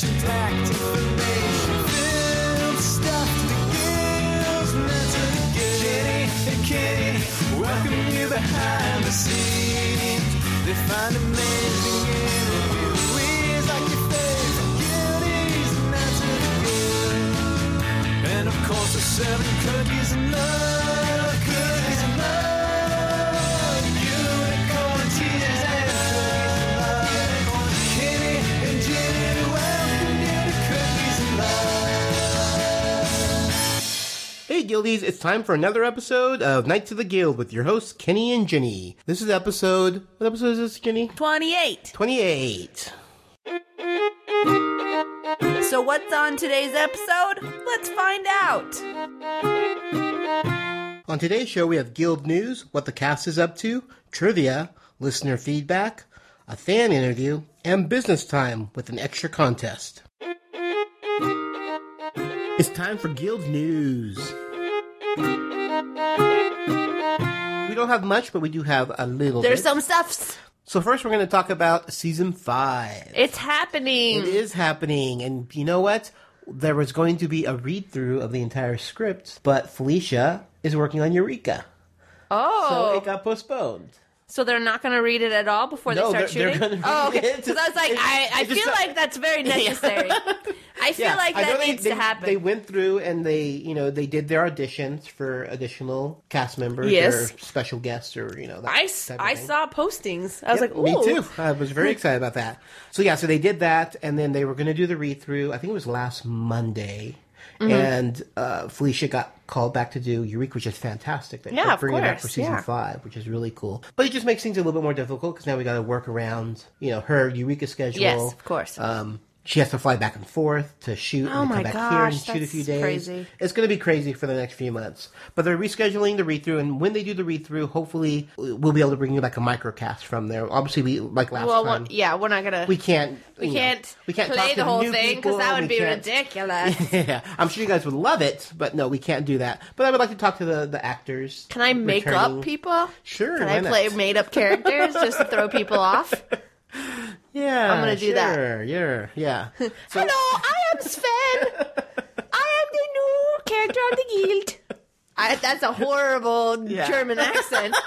The the. Jenny and Kenny welcome you behind the scenes. They find amazing like your favorite the gills. And of course, they're serving cookies and love, Guildies, it's time for another episode of Knights of the Guild with your hosts Kenny and Jenny. This is episode what episode is this, Jenny? 28. 28. So, what's on today's episode? Let's find out. On today's show we have Guild News, what the cast is up to, trivia, listener feedback, a fan interview, and business time with an extra contest. It's time for Guild News. We don't have much, but we do have a little There's bit. some stuffs. So first we're going to talk about season 5. It's happening. It is happening, and you know what? There was going to be a read through of the entire script, but Felicia is working on Eureka, Oh, so it got postponed. So, they're not going to read it at all before No, they start they're- they're shooting? oh, okay. Because I was like, It- I, I feel like that's very necessary. I feel like that they, needs they, to happen. They went through and they, you know, they did their auditions for additional cast members Yes. or special guests or you know. That I, s- type of I thing. saw postings. I was Yep, like, Ooh. me too. I was very excited about that. So yeah, so they did that, and then they were going to do the read through. I think it was last Monday, Mm-hmm. and uh, Felicia got called back to do Eureka, which is fantastic. They Yeah, of bringing it back course, for season yeah. five, which is really cool. But it just makes things a little bit more difficult because now we got to work around, you know, her Eureka schedule. Yes, of course. Um, she has to fly back and forth to shoot Oh and come back here and gosh, shoot a few days. crazy. It's going to be crazy for the next few months. But they're rescheduling the read through, and when they do the read through, hopefully we'll be able to bring you like a microcast from there. Obviously, we like last well, time. well, yeah, we're not going to. We can't. We can't, we can't play the whole thing because that would be ridiculous. yeah, I'm sure you guys would love it, but no, we can't do that. But I would like to talk to the the actors. Can I make returning. up people? Sure, Can I play made up characters just to throw people off? Yeah, I'm gonna do that. Yeah, yeah. So, Hello, I am Sven. I am the new character of the guild. I, that's a horrible Yeah. German accent.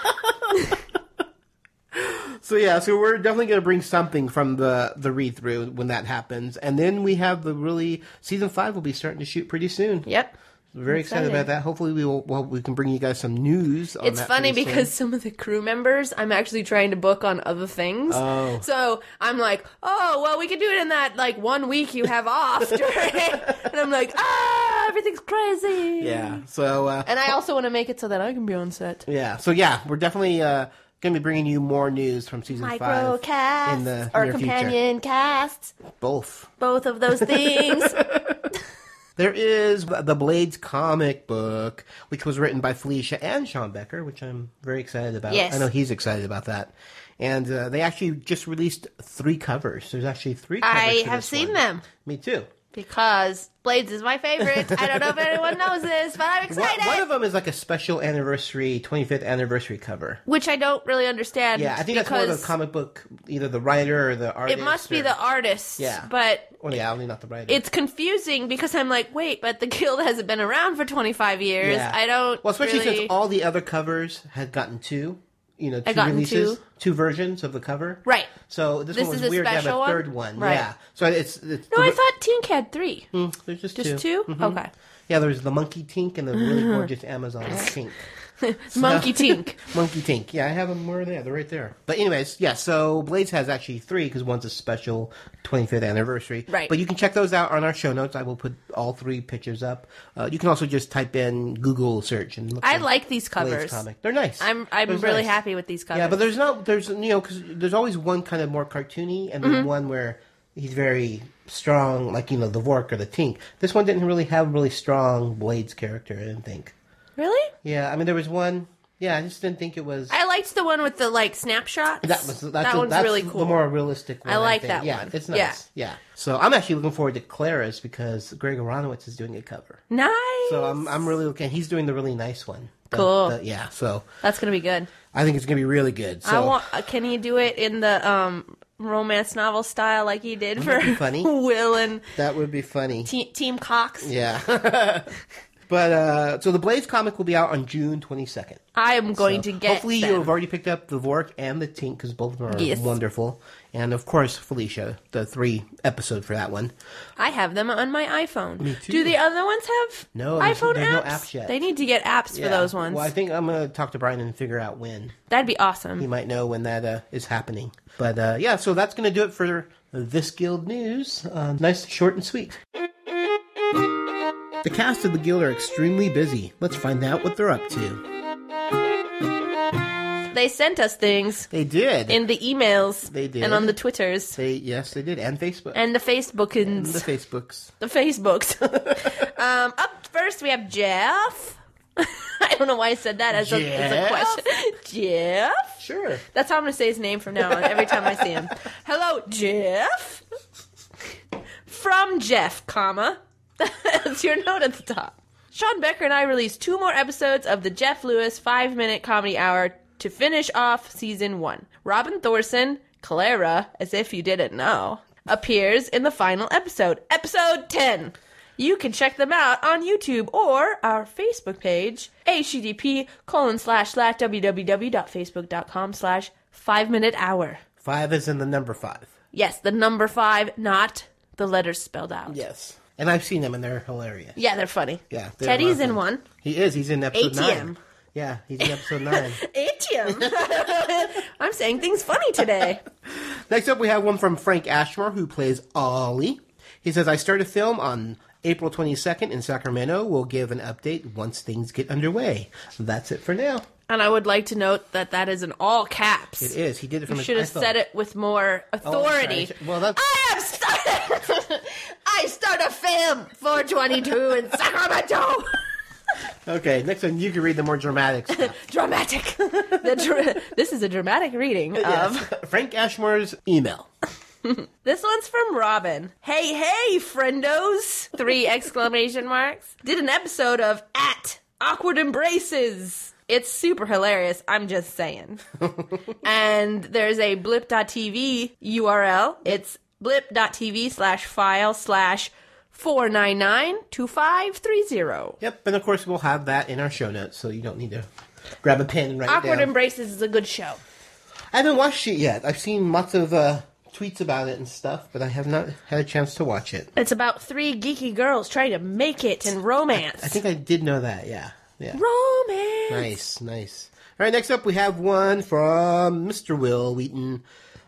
So yeah, so we're definitely going to bring something from the the read through when that happens, and then we have the really season five will be starting to shoot pretty soon. Yep. Very excited excited. about that. Hopefully, we will. Well, we can bring you guys some news. On It's funny soon. because some of the crew members I'm actually trying to book on other things. Oh. So I'm like, oh, well, we can do it in that like one week you have off. during-" and I'm like, ah, everything's crazy. yeah. So uh, And I also want to make it so that I can be on set. yeah. So yeah, we're definitely uh, going to be bringing you more news from season Micro five casts in the or near future. companion casts. Both. Both of those things. There is the Blades comic book, which was written by Felicia and Sean Becker, which I'm very excited about. Yes. I know he's excited about that. And uh, they actually just released three covers. There's actually three covers. I have seen one. them Me too. Because Blades is my favorite. I don't know if anyone knows this, but I'm excited. one of them is like a special anniversary, 25th anniversary cover. Which I don't really understand. Yeah, I think that's more of a comic book, either the writer or the artist. It must be the artist. Yeah. But Or yeah, only not the writer. it's confusing because I'm like, wait, but the guild hasn't been around for 25 years. Yeah. I don't. Well, especially really... since all the other covers had gotten two, you know, two releases, two. two versions of the cover. Right. So this, This one was is a weird to have a special one? third one. Right. Yeah. So it's, it's No, the- I thought Tink had three. there's just, Just two. 2 Mhm. Okay. Yeah, there's the monkey tink and the really gorgeous Amazon tink. Monkey Tink. Monkey Tink. Yeah, I have them. Where are they? They're right there. But anyways, yeah. So Blades has actually three because one's a special 25th anniversary. Right. But you can check those out on our show notes. I will put all three pictures up. Uh, you can also just type in Google search and look. I like these Blades covers. comic. They're nice. I'm I'm They're really nice. happy with these covers. Yeah, but there's not there's you know because there's always one kind of more cartoony and Mm-hmm. one where he's very strong, like you know the Vork or the Tink. This one didn't really have a really strong Blades character. I didn't think. Really. Yeah, I mean there was one. Yeah, I just didn't think it was. I liked the one with the like snapshots. that was that's that a- one's that's really cool. The more realistic one. I like think. that yeah, one. It's nice. Yeah. Yeah. So I'm actually looking forward to Clara's because Greg Aronowitz is doing a cover. nice. So I'm I'm really looking. He's doing the really nice one. The- Cool. the- yeah. So That's gonna be good. I think it's gonna be really good. So I want. uh, Can he do it in the um romance novel style like he did for funny. Will and That would be funny. Te- Team Cox. Yeah. but uh so the Blades comic will be out on June 22nd. I am going So to get. Hopefully, them. you've already picked up the Vork and the Tink because both of them are Yes. wonderful. And of course, Felicia, the three episode for that one. I have them on my iPhone. Me too. Do the other ones have No, iPhone there's apps? no apps yet. They need to get apps for those ones. Well, I think I'm gonna talk to Brian and figure out when. That'd be awesome. He might know when that uh, is happening. But uh, yeah, so that's gonna do it for this Guild news. Uh, nice, short, and sweet. The cast of the Guild are extremely busy. Let's find out what they're up to. They sent us things They did. in the emails They did. and on the Twitters they yes, they did, and Facebook and the Facebook and and the Facebooks. the Facebooks. um, up first, we have Jeff. I don't know why I said that as, a, as a question. Jeff? Sure. That's how I'm going to say his name from now on every time I see him. Hello, Jeff. From Jeff, comma. That's your note at the top. Sean Becker and I released two more episodes of the Jeff Lewis five minute comedy hour to finish off season one. Robin Thorsen, Clara, as if you didn't know, appears in the final episode, episode 10. You can check them out on YouTube or our Facebook page, http colon slash slash www.facebook.com slash five minute hour. Five is in the number five. Yes, the number five, not the letters spelled out. Yes. And I've seen them and they're hilarious. Yeah, they're funny. Yeah. they're Teddy's in one. He is. He's in episode ATM. nine. Yeah, he's in episode nine. ATM. I'm saying things funny today. Next up, we have one from Frank Ashmore, who plays Ollie. He says, I start a film on April 22nd in Sacramento. We'll give an update once things get underway. That's it for now. And I would like to note that that is in all caps. It is. He did it from You his should have said it with more Oh, authority. sorry. Well, that's. I have started. I start a film 422 in Sacramento. Okay, next one, you can read the more dramatic stuff. dramatic. Dra- this is a dramatic reading of. Frank Ashmore's email. This one's from Robin. Hey, hey, friendos! Three exclamation marks. Did an episode of At Awkward Embraces. It's super hilarious, I'm just saying. and there's a blip.tv URL. It's blip.tv slash file slash 4992530. Yep, and of course, we'll have that in our show notes, so you don't need to grab a pen and write Awkward it down. Embraces is a good show. I haven't watched it yet. I've seen lots of uh, tweets about it and stuff, but I have not had a chance to watch it. It's about three geeky girls trying to make it in romance. I think I did know that, yeah. Yeah. romance. Nice, nice. All right, next up we have one from Mr. Wil Wheaton.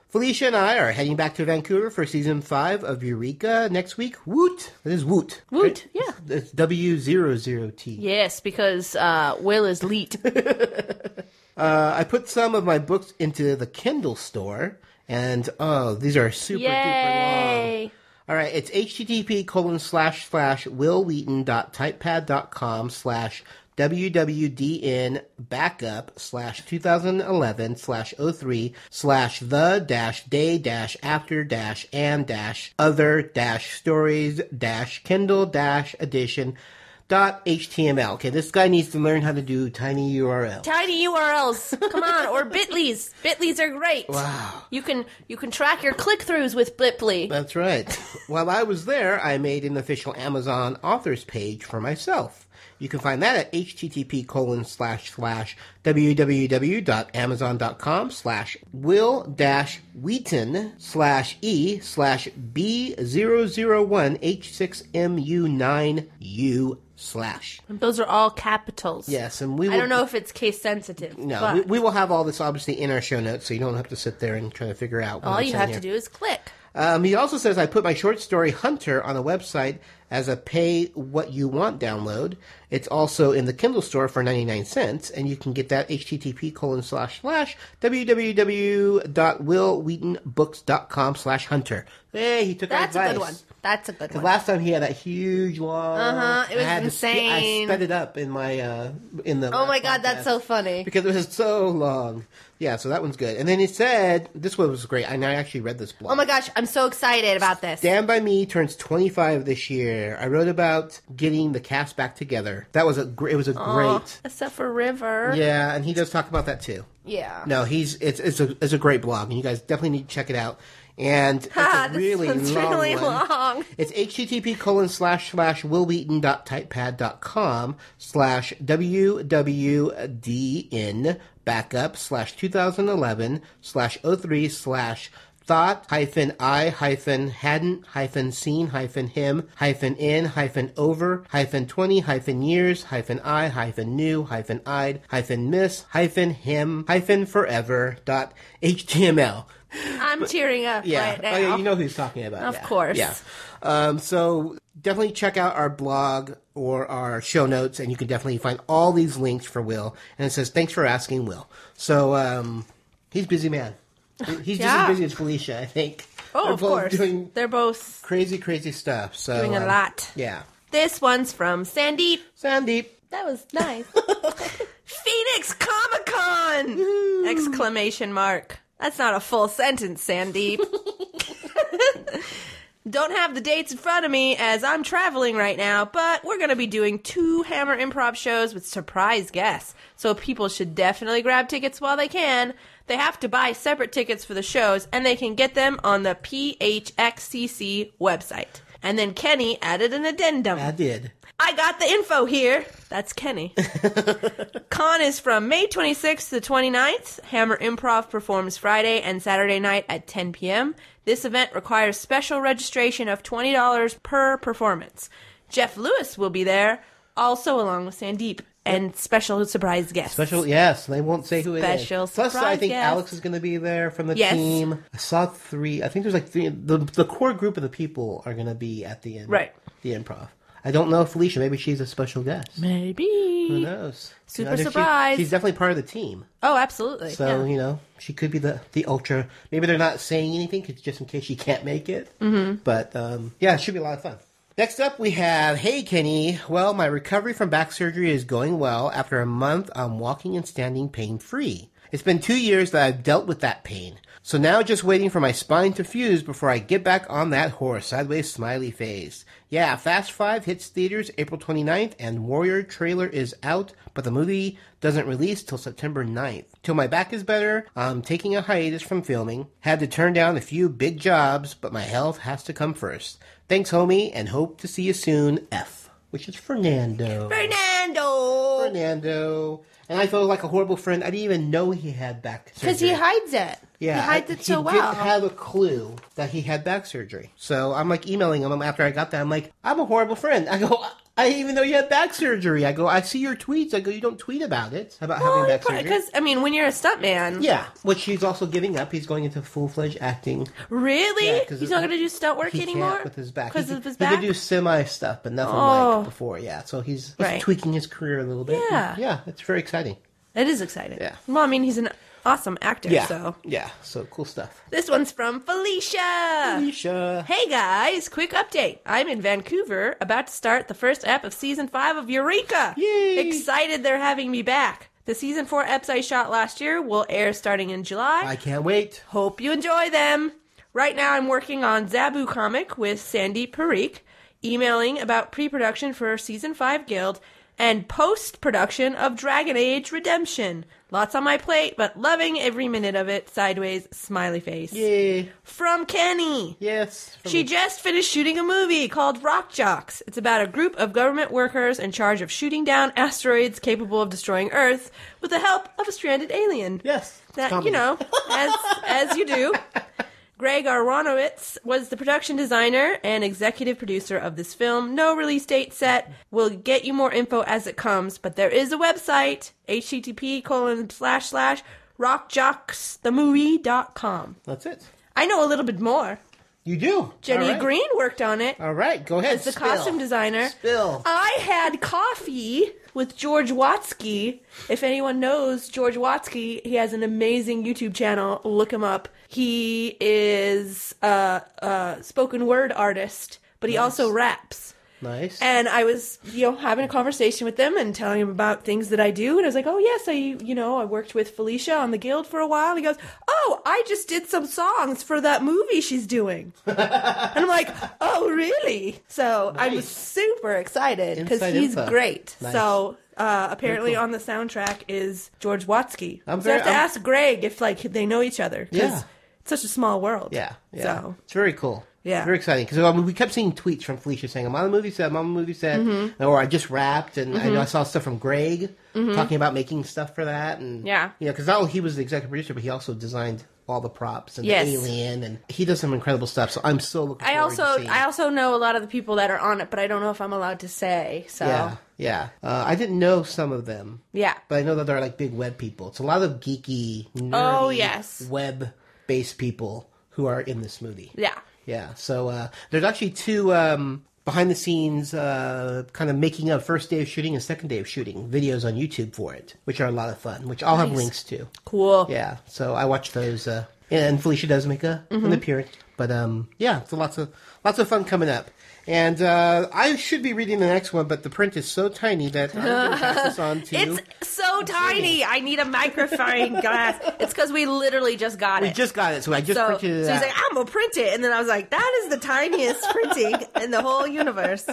Felicia and I are heading back to Vancouver for season five of Eureka next week. Woot! It is Woot. Woot, yeah. It's W00T. Yes, because uh, Wil is leet. Uh, I put some of my books into the Kindle store, and oh, these are super duper long. All right, it's http colon slash slash wilwheaton.typepad.com slash wwdn backup slash 2011 slash 03 slash the dash day dash after dash and dash other dash stories dash kindle dash edition dot html okay this guy needs to learn how to do tiny URLs. Tiny URLs, come on, or Bitly's. Bitly's are great. Wow. You can you can track your click throughs with Bliply. That's right. While I was there, I made an official Amazon authors page for myself. You can find that at http colon slash slash www.amazon.com slash wil dash wheaton slash e slash b001h6mu9u slash. Those are all capitals. Yes, and we I don't know if it's case sensitive. No, but we, we will have all this obviously in our show notes, so you don't have to sit there and try to figure out. what all you have here. to do is click. Um, he also says I put my short story Hunter on a website as a pay what you want download. It's also in the Kindle store for 99 cents, and you can get that http colon slash slash www.wilwheatonbooks.com slash hunter. Hey, he took That's our a good one. That's a good one. The last time he had that huge long. Uh-huh, it was I had to spe- insane. I sped it up in my uh in the. oh my god, that's so funny. because it was so long. Yeah, so that one's good. And then he said this one was great. And I actually read this blog. Oh my gosh, I'm so excited about this. Stand by Me turns 25 this year. I wrote about getting the cast back together. That was a gr- it was a great. Except for River. Yeah, and he does talk about that too. Yeah. No, he's it's it's a it's a great blog, and you guys definitely need to check it out. And it's Ah, a this really one's long really one. long. It's http colon slash slash wilwheaton.typepad.com slash wwdn backup slash 2011 slash 03 slash thought hyphen I hyphen hadn't hyphen seen hyphen him hyphen in hyphen over hyphen 20 hyphen years hyphen I hyphen new hyphen I'd hyphen miss hyphen him hyphen forever dot html. I'm tearing up Yeah. right now. Oh, yeah, you know who he's talking about. Of yeah. course. Yeah. Um, so definitely check out our blog or our show notes, and you can definitely find all these links for Wil. And it says, thanks for asking, Wil. So um, he's a busy man. He's just Yeah. as busy as Felicia, I think. Oh, They're of both course. Doing They're both crazy, crazy stuff. So doing a um, lot. Yeah. This one's from Sandeep. Sandeep. That was nice. Phoenix Comic Con! Exclamation mark. That's not a full sentence, Sandeep. Don't have the dates in front of me as I'm traveling right now, but we're going to be doing two Hammer Improv shows with surprise guests. So people should definitely grab tickets while they can. They have to buy separate tickets for the shows, and they can get them on the PHXCC website. And then Kenny added an addendum. I did. I got the info here. That's Kenny. Con is from May 26th to 29th. Hammer Improv performs Friday and Saturday night at 10 p.m. This event requires special registration of $20 per performance. Jeff Lewis will be there, also along with Sandeep, and special surprise guests. Special, yes. They won't say who it is. Special surprise Plus, I think guest. Alex is going to be there from the Yes. team. I saw three. I think there's like three. The the core group of the people are going to be at the end. Right. The improv. I don't know Felicia. Maybe she's a special guest. Maybe. Who knows? Super think she- surprise. she's definitely part of the team. Oh, absolutely. So yeah. you know, she could be the the ultra. Maybe they're not saying anything 'cause- just in case she can't make it. Mm-hmm. But um, yeah, it should be a lot of fun. Next up, we have Hey Kenny. Well, my recovery from back surgery is going well. After a month, I'm walking and standing pain free. It's been two years that I've dealt with that pain. So now just waiting for my spine to fuse before I get back on that horse. Sideways smiley face. Yeah, Fast 5 hits theaters April 29th and Warrior trailer is out, but the movie doesn't release till September 9th. Till my back is better, I'm taking a hiatus from filming. Had to turn down a few big jobs, but my health has to come first. Thanks, homie, and hope to see you soon. F. Which is Fernando. Fernando! Fernando. And I felt like a horrible friend. I didn't even know he had back surgery. Because he hides it. Yeah, He hides I- it so he well. didn't have a clue that he had back surgery. So I'm like emailing him after I got that. I'm like, I'm a horrible friend. I go, I even though you had back surgery. I go, I see your tweets. I go, you don't tweet about it about having back surgery. Because, I mean, when you're a stuntman. yeah, which he's also giving up. He's going into full fledged acting. Really? Yeah, He's not going to do stunt work He anymore? with his back. Because he of could, his he back? could do semi stuff, but nothing Oh. like before. Yeah, so he's, he's Right. tweaking his career a little bit. Yeah. yeah, it's very exciting. It is exciting. Yeah. Well, I mean, he's an awesome actor, Yeah, so. yeah, so cool stuff. This one's from Felicia. Alicia. Hey guys, quick update. I'm in Vancouver, about to start the first ep of season 5 of Eureka. Yay. Excited they're having me back. The season 4 eps I shot last year will air starting in July. I can't wait. Hope you enjoy them. Right now, I'm working on Zaboo comic with Sandy Parikh, emailing about pre-production for season five Guild, and post-production of Dragon Age Redemption. Lots on my plate, but loving every minute of it. Sideways smiley face Yay. from Kenny. Yes. from- She just finished shooting a movie called Rock Jocks. It's about a group of government workers in charge of shooting down asteroids capable of destroying Earth with the help of a stranded alien Yes. that comedy. you know as as you do greg aronowitz was the production designer and executive producer of this film no release date set we'll get you more info as it comes but there is a website http colon slash slash rockjocksthemovie.com That's it. i know a little bit more You do. jenny right. green worked on it All right, go ahead. as the spill. costume designer Spill. I had coffee with George Watsky. If anyone knows George Watsky, he has an amazing YouTube channel. Look him up. He is a, a spoken word artist, but he also raps. Nice. And I was, you know, having a conversation with them and telling him about things that I do. And I was like, oh, yes, I, you know, I worked with Felicia on the Guild for a while. And he goes, oh, I just did some songs for that movie she's doing. and I'm like, oh, really? So I was Nice. super excited because he's info. great. Nice. So uh, apparently cool. on the soundtrack is George Watsky. I'm so I have to I'm- ask Greg if, like, they know each other. Yeah. Such a small world. Yeah, yeah. So It's very cool. Yeah. Very exciting. Because I mean, we kept seeing tweets from Felicia saying, I'm on the movie set, I'm on the movie set. Mm-hmm. Or I just wrapped, and I know I saw stuff from Greg talking about making stuff for that. And, Yeah. You know, because not only he was the executive producer, but he also designed all the props and Yes. the alien, and he does some incredible stuff. So I'm so looking I forward also to seeing I also know a lot of the people that are on it, but I don't know if I'm allowed to say. So Yeah, yeah. Uh, I didn't know some of them. Yeah. But I know that they're like big web people. It's a lot of geeky, nerdy, Oh, yes. People who are in this movie. yeah. Yeah. So uh, there's actually two um, behind-the-scenes uh, kind of making of first day of shooting and second day of shooting videos on YouTube for it, which are a lot of fun. Which I'll have links to. Cool. Yeah. So I watch those, uh, and Felicia does make a Mm-hmm. an appearance. But um, yeah, so lots of lots of fun coming up. And uh, I should be reading the next one, but the print is so tiny that I'm going to pass this on to. It's so tiny. I need a magnifying glass. It's because we literally just got it. we it. just got it, so I just so, printed it so he's out. like, I'm gonna print it, and then I was like, that is the tiniest printing in the whole universe.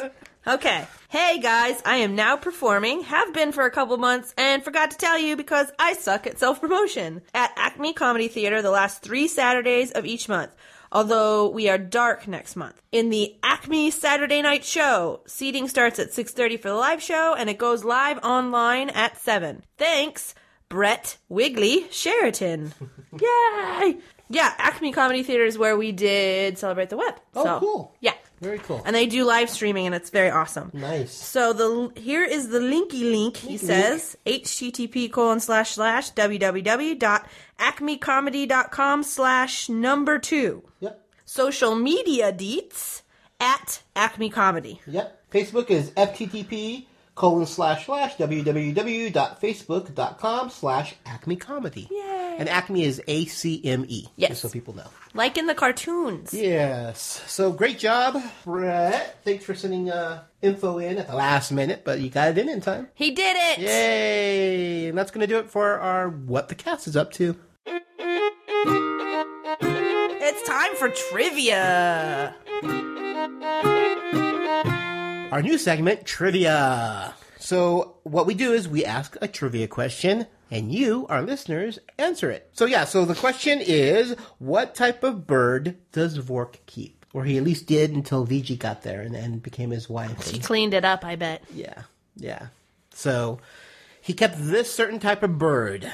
Okay. Hey guys, I am now performing, have been for a couple months, and forgot to tell you because I suck at self promotion at Acme Comedy Theater the last three Saturdays of each month. Although we are dark next month. In the Acme Saturday Night Show, seating starts at 6:30 for the live show and it goes live online at 7. Thanks, Brett Wiggly Sheridan. Yay! Yeah, Acme Comedy Theater is where we did Celebrate the Web. Oh, So, cool. Yeah. Very cool. And they do live streaming and it's very awesome. nice. So the here is the linky link. He says http colon slash slash www.acmecomedy.com slash number two. Yep. Social media deets at Acme Comedy. Yep. Facebook is FTTP colon slash slash www.facebook.com slash Acme Comedy. Yay. And Acme is A C M E. Yes. Just so people know. Like in the cartoons. Yes. So great job, Brett. Thanks for sending uh, info in at the last minute, but you got it in in time. He did it! Yay! And that's going to do it for our What the Cast is Up to. It's time for trivia. Our new segment, Trivia. So, what we do is we ask a trivia question, and you, our listeners, answer it. So, yeah, so the question is what type of bird does Vork keep? Or he at least did until VG got there and then became his wife. She cleaned it up, I bet. Yeah, yeah. So, he kept this certain type of bird.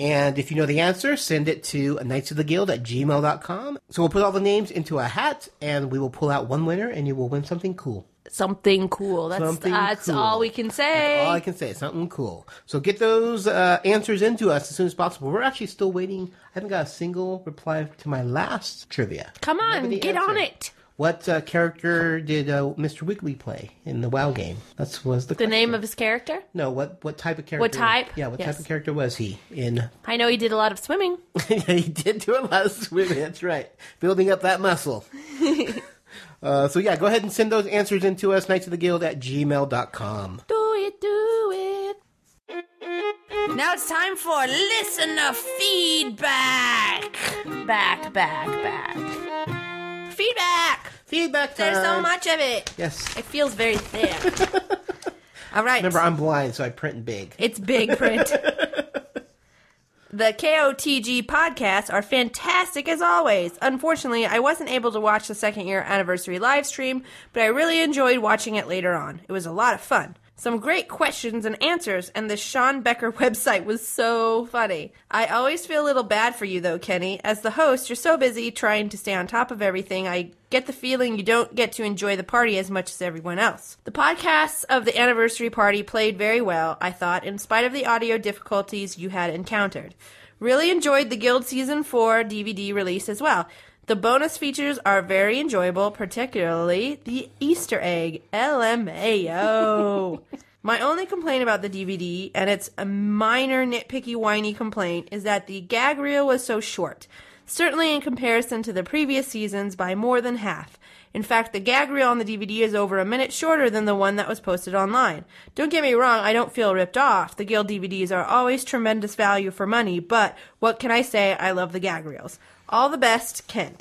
And if you know the answer, send it to knights of the guild at gmail.com. So we'll put all the names into a hat and we will pull out one winner and you will win something cool. Something cool. That's Something that's cool. all we can say. All I can say something cool. So get those uh, answers into us as soon as possible. We're actually still waiting. I haven't got a single reply to my last trivia. Come on, get on it. What uh, character did uh, Mr. Wiggly play in the WoW game? That's was the The name of his character? no. What what type of character? What type? Yeah, what Yes. type of character was he in? I know he did a lot of swimming. yeah, he did do a lot of swimming. That's right, building up that muscle. uh, so yeah, go ahead and send those answers in to us, Knights of the Guild at gmail.com. Do it, do it. Now it's time for listener feedback. Back, back, back. Feedback. Feedback time. There's so much of it. Yes. It feels very thick. All right. Remember, I'm blind, so I print big. It's big print. the KOTG podcasts are fantastic as always. Unfortunately, I wasn't able to watch the second year anniversary live stream, but I really enjoyed watching it later on. It was a lot of fun. Some great questions and answers, and the Sean Becker website was so funny. I always feel a little bad for you, though, Kenny. As the host, you're so busy trying to stay on top of everything, I get the feeling you don't get to enjoy the party as much as everyone else. The podcasts of the anniversary party played very well, I thought, in spite of the audio difficulties you had encountered. Really enjoyed the Guild Season 4 DVD release as well. The bonus features are very enjoyable, particularly the Easter egg. LMAO. My only complaint about the DVD, and it's a minor nitpicky whiny complaint, is that the gag reel was so short. Certainly in comparison to the previous seasons by more than half. In fact, the gag reel on the DVD is over a minute shorter than the one that was posted online. Don't get me wrong, I don't feel ripped off. The Guild DVDs are always tremendous value for money, but what can I say? I love the gag reels. All the best, Ken.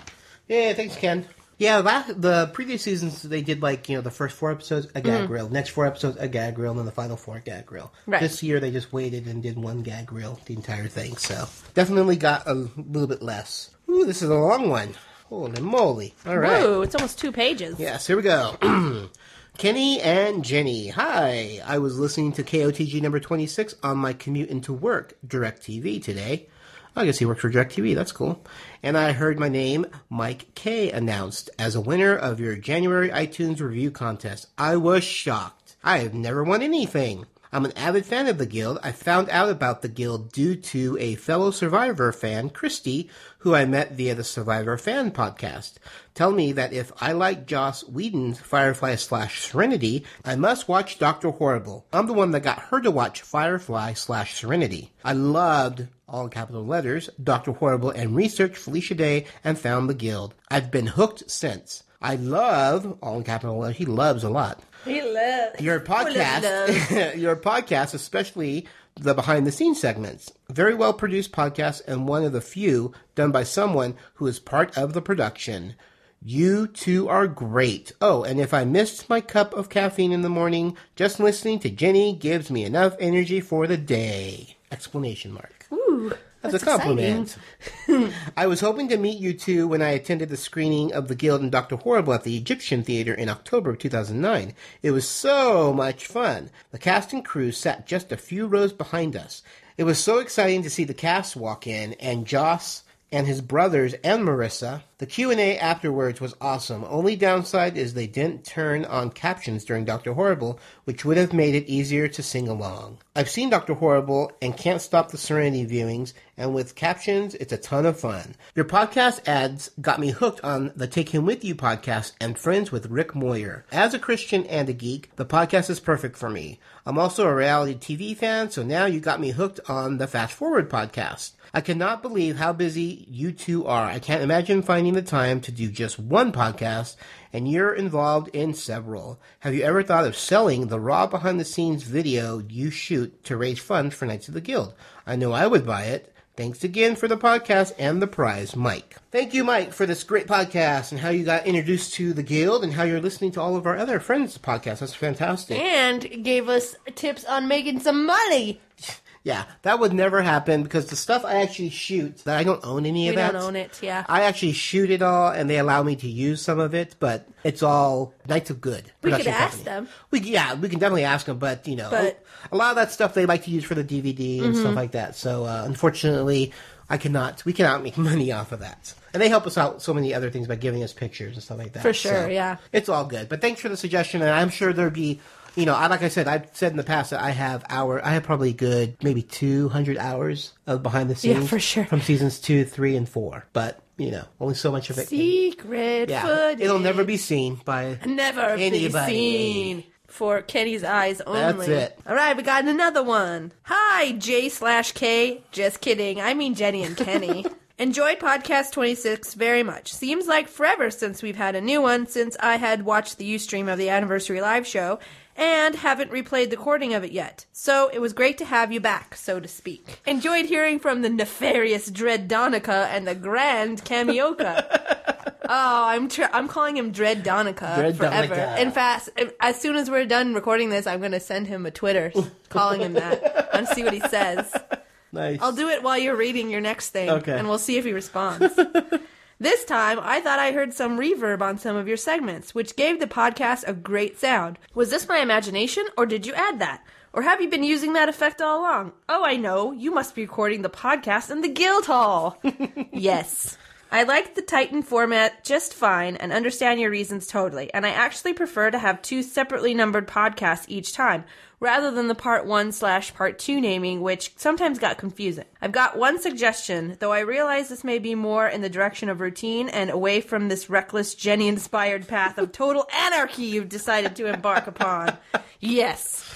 Yeah, thanks, Ken. Yeah, that, the previous seasons they did like you know the first four episodes a gag Mm-hmm. reel, next four episodes a gag reel, and then the final four a gag reel. Right. This year they just waited and did one gag reel the entire thing, so definitely got a little bit less. Ooh, this is a long one. Holy moly! All right. Ooh, it's almost two pages. Yes, here we go. Kenny and Jenny. Hi. I was listening to KOTG number 26 on my commute into work, DirecTV, today. I guess he works for DirecTV. That's cool. And I heard my name, Mike K, announced as a winner of your January iTunes review contest. I was shocked. I have never won anything. I'm an avid fan of the Guild. I found out about the Guild due to a fellow Survivor fan, Christy, who I met via the Survivor fan podcast. Tell me that if I like Joss Whedon's Firefly slash Serenity, I must watch Doctor Horrible. I'm the one that got her to watch Firefly slash Serenity. I loved, all in capital letters, Doctor Horrible and researched Felicia Day and found the Guild. I've been hooked since. I love, all in capital letters, he loves a lot. He loves Your podcast, your podcast, especially the behind the scenes segments. Very well produced podcast and one of the few done by someone who is part of the production. You two are great. Oh, and if I missed my cup of caffeine in the morning, just listening to Jenny gives me enough energy for the day. Explanation mark. Ooh, That's, a compliment. I was hoping to meet you two when I attended the screening of The Guild and Dr. Horrible at the Egyptian Theater in October of 2009. It was so much fun. The cast and crew sat just a few rows behind us. It was so exciting to see the cast walk in and Joss and his brothers and Maurissa. The Q&A afterwards was awesome. Only downside is they didn't turn on captions during Dr. Horrible, which would have made it easier to sing along. I've seen Dr. Horrible and can't stop the Serenity viewings, and with captions, it's a ton of fun. Your podcast ads got me hooked on the Take Him With You podcast and Friends with Rick Moyer. As a Christian and a geek, the podcast is perfect for me. I'm also a reality TV fan, so now you got me hooked on the Fast Forward podcast. I cannot believe how busy you two are. I can't imagine finding the time to do just one podcast, and you're involved in several. Have you ever thought of selling the raw behind the scenes video you shoot to raise funds for Knights of the Guild? I know I would buy it. Thanks again for the podcast and the prize, Mike. Thank you, Mike, for this great podcast and how you got introduced to the Guild and how you're listening to all of our other friends' podcasts. That's fantastic. and gave us tips on making some money. Yeah, that would never happen because the stuff I actually shoot, that I don't own any We of that. don't own it, yeah. I actually shoot it all, and they allow me to use some of it, but it's all Knights of Good. We could ask company. them. We yeah, we can definitely ask them, but you know, But- Mm-hmm. a lot of that stuff they like to use for the DVD and stuff like that. So uh, unfortunately, I cannot. We cannot make money off of that. And they help us out so many other things by giving us pictures and stuff like that. For sure, So yeah. It's all good. But thanks for the suggestion, and I'm sure there'd be. You know, I, like I said, I've said in the past that I have hour, I have probably good maybe 200 hours of behind the scenes. Yeah, for sure. from seasons two, three, and four. But you know, only so much of it. Secret yeah, footage. it'll never be seen by never be Anybody. seen for Kenny's eyes only. That's it. All right, we got another one. Hi, J slash K. Just kidding. I mean Jenny and Kenny. Enjoyed podcast 26 very much. Seems like forever since we've had a new one since I had watched the Ustream of the anniversary live show and haven't replayed the recording of it yet. So it was great to have you back, so to speak. Enjoyed hearing from the nefarious Dread Donica and the grand Kamioka. Oh, I'm tr- I'm calling him Dread Donica Dread forever. Donica. In fact, as soon as we're done recording this, I'm going to send him a Twitter calling him that and see what he says. nice. I'll do it while you're reading your next thing, Okay. and we'll see if he responds. this time, I thought I heard some reverb on some of your segments, which gave the podcast a great sound. Was this my imagination, or did you add that? Or have you been using that effect all along? Oh, I know. You must be recording the podcast in the guild hall. yes. I like the Titan format just fine and understand your reasons totally, and I actually prefer to have two separately numbered podcasts each time, rather than the part one slash part two naming, which sometimes got confusing. I've got one suggestion, though I realize this may be more in the direction of routine and away from this reckless Jenny inspired path of total anarchy you've decided to embark upon. Yes.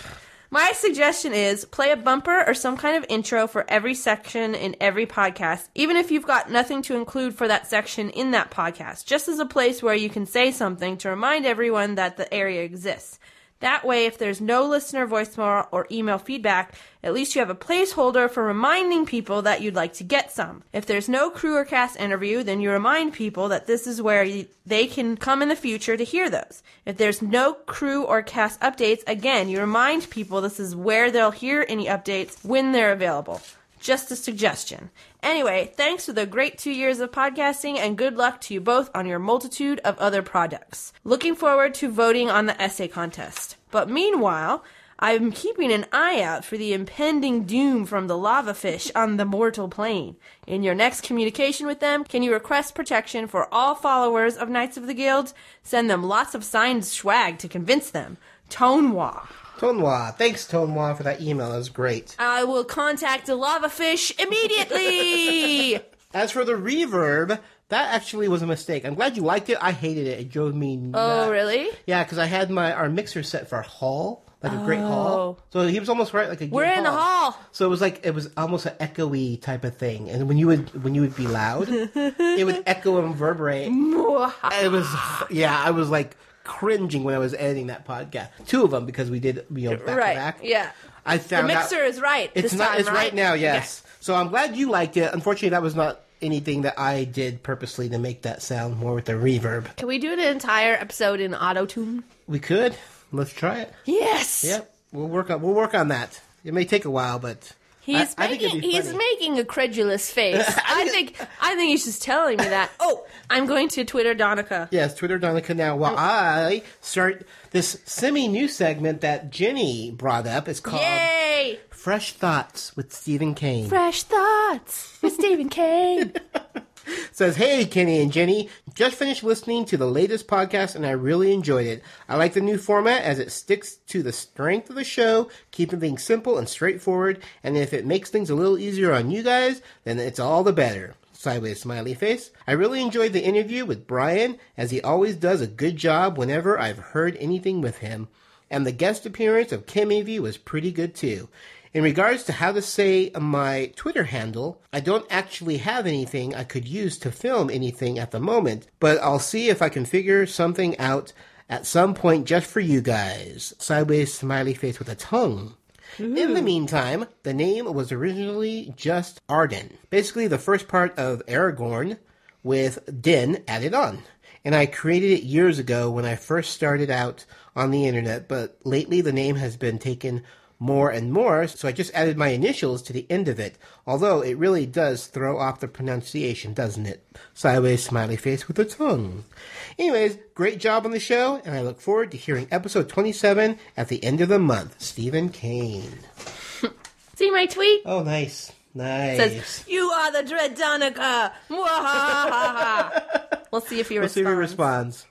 My suggestion is play a bumper or some kind of intro for every section in every podcast, even if you've got nothing to include for that section in that podcast, just as a place where you can say something to remind everyone that the area exists. That way, if there's no listener voicemail or email feedback, at least you have a placeholder for reminding people that you'd like to get some. If there's no crew or cast interview, then you remind people that this is where you, they can come in the future to hear those. If there's no crew or cast updates, again, you remind people this is where they'll hear any updates when they're available. Just a suggestion. Anyway, thanks for the great two years of podcasting and good luck to you both on your multitude of other projects. Looking forward to voting on the essay contest. But meanwhile, I'm keeping an eye out for the impending doom from the lava fish on the mortal plane. In your next communication with them, can you request protection for all followers of Knights of the Guild? Send them lots of signed swag to convince them. Tonwa. Tonwa. Thanks, Tonwa, for that email. That was great. I will contact the lava fish immediately. As for the reverb, that actually was a mistake. I'm glad you liked it. I hated it. It drove me oh, nuts. oh, really? Yeah, because I had my our mixer set for Hall, like a great Hall. Oh. So he was almost right, like a We're good in the hall. So it was like it was almost an echoey type of thing. And when you would when you would be loud, it would echo and reverberate. It was yeah, I was like cringing when I was editing that podcast. Two of them because we did you know back right. to back. Yeah. I The found out mixer is right. it's this not. time, it's right, now. Yes. Okay. So I'm glad you liked it. Unfortunately, that was not anything that I did purposely to make that sound more with the reverb. Can we do an entire episode in auto tune? We could. Let's try it. Yes. Yep. We'll work on. We'll work on that. It may take a while, but He's I, I making be he's making a credulous face. I think I think he's just telling me that. Oh, I'm going to Twitter Donica. Yes, Twitter Donica now. While oh. I start this semi-new segment that Jenny brought up, it's called Yay! "Fresh Thoughts" with Stephen Kane. Fresh thoughts with Stephen Kane. says, Hey, Kenny and Jenny, just finished listening to the latest podcast and I really enjoyed it. I like the new format as it sticks to the strength of the show, keeping things simple and straightforward, and if it makes things a little easier on you guys, then it's all the better. Sideways smiley face. I really enjoyed the interview with Brian, as he always does a good job whenever I've heard anything with him. And the guest appearance of Kim Evey was pretty good too. In regards to how to say my Twitter handle, I don't actually have anything I could use to film anything at the moment, but I'll see if I can figure something out at some point just for you guys. Sideways smiley face with a tongue. In the meantime, the name was originally just Arden, basically the first part of Aragorn with Din added on. And I created it years ago when I first started out on the internet, but lately the name has been taken more and more, so I just added my initials to the end of it. Although it really does throw off the pronunciation, doesn't it? Sideways smiley face with a tongue. Anyways, great job on the show, and I look forward to hearing episode 27 at the end of the month. Stephen Kane. See my tweet? Oh, nice. Nice. Says, You are the dread Donica. Mwahaha. we'll see if he We'll see if he responds.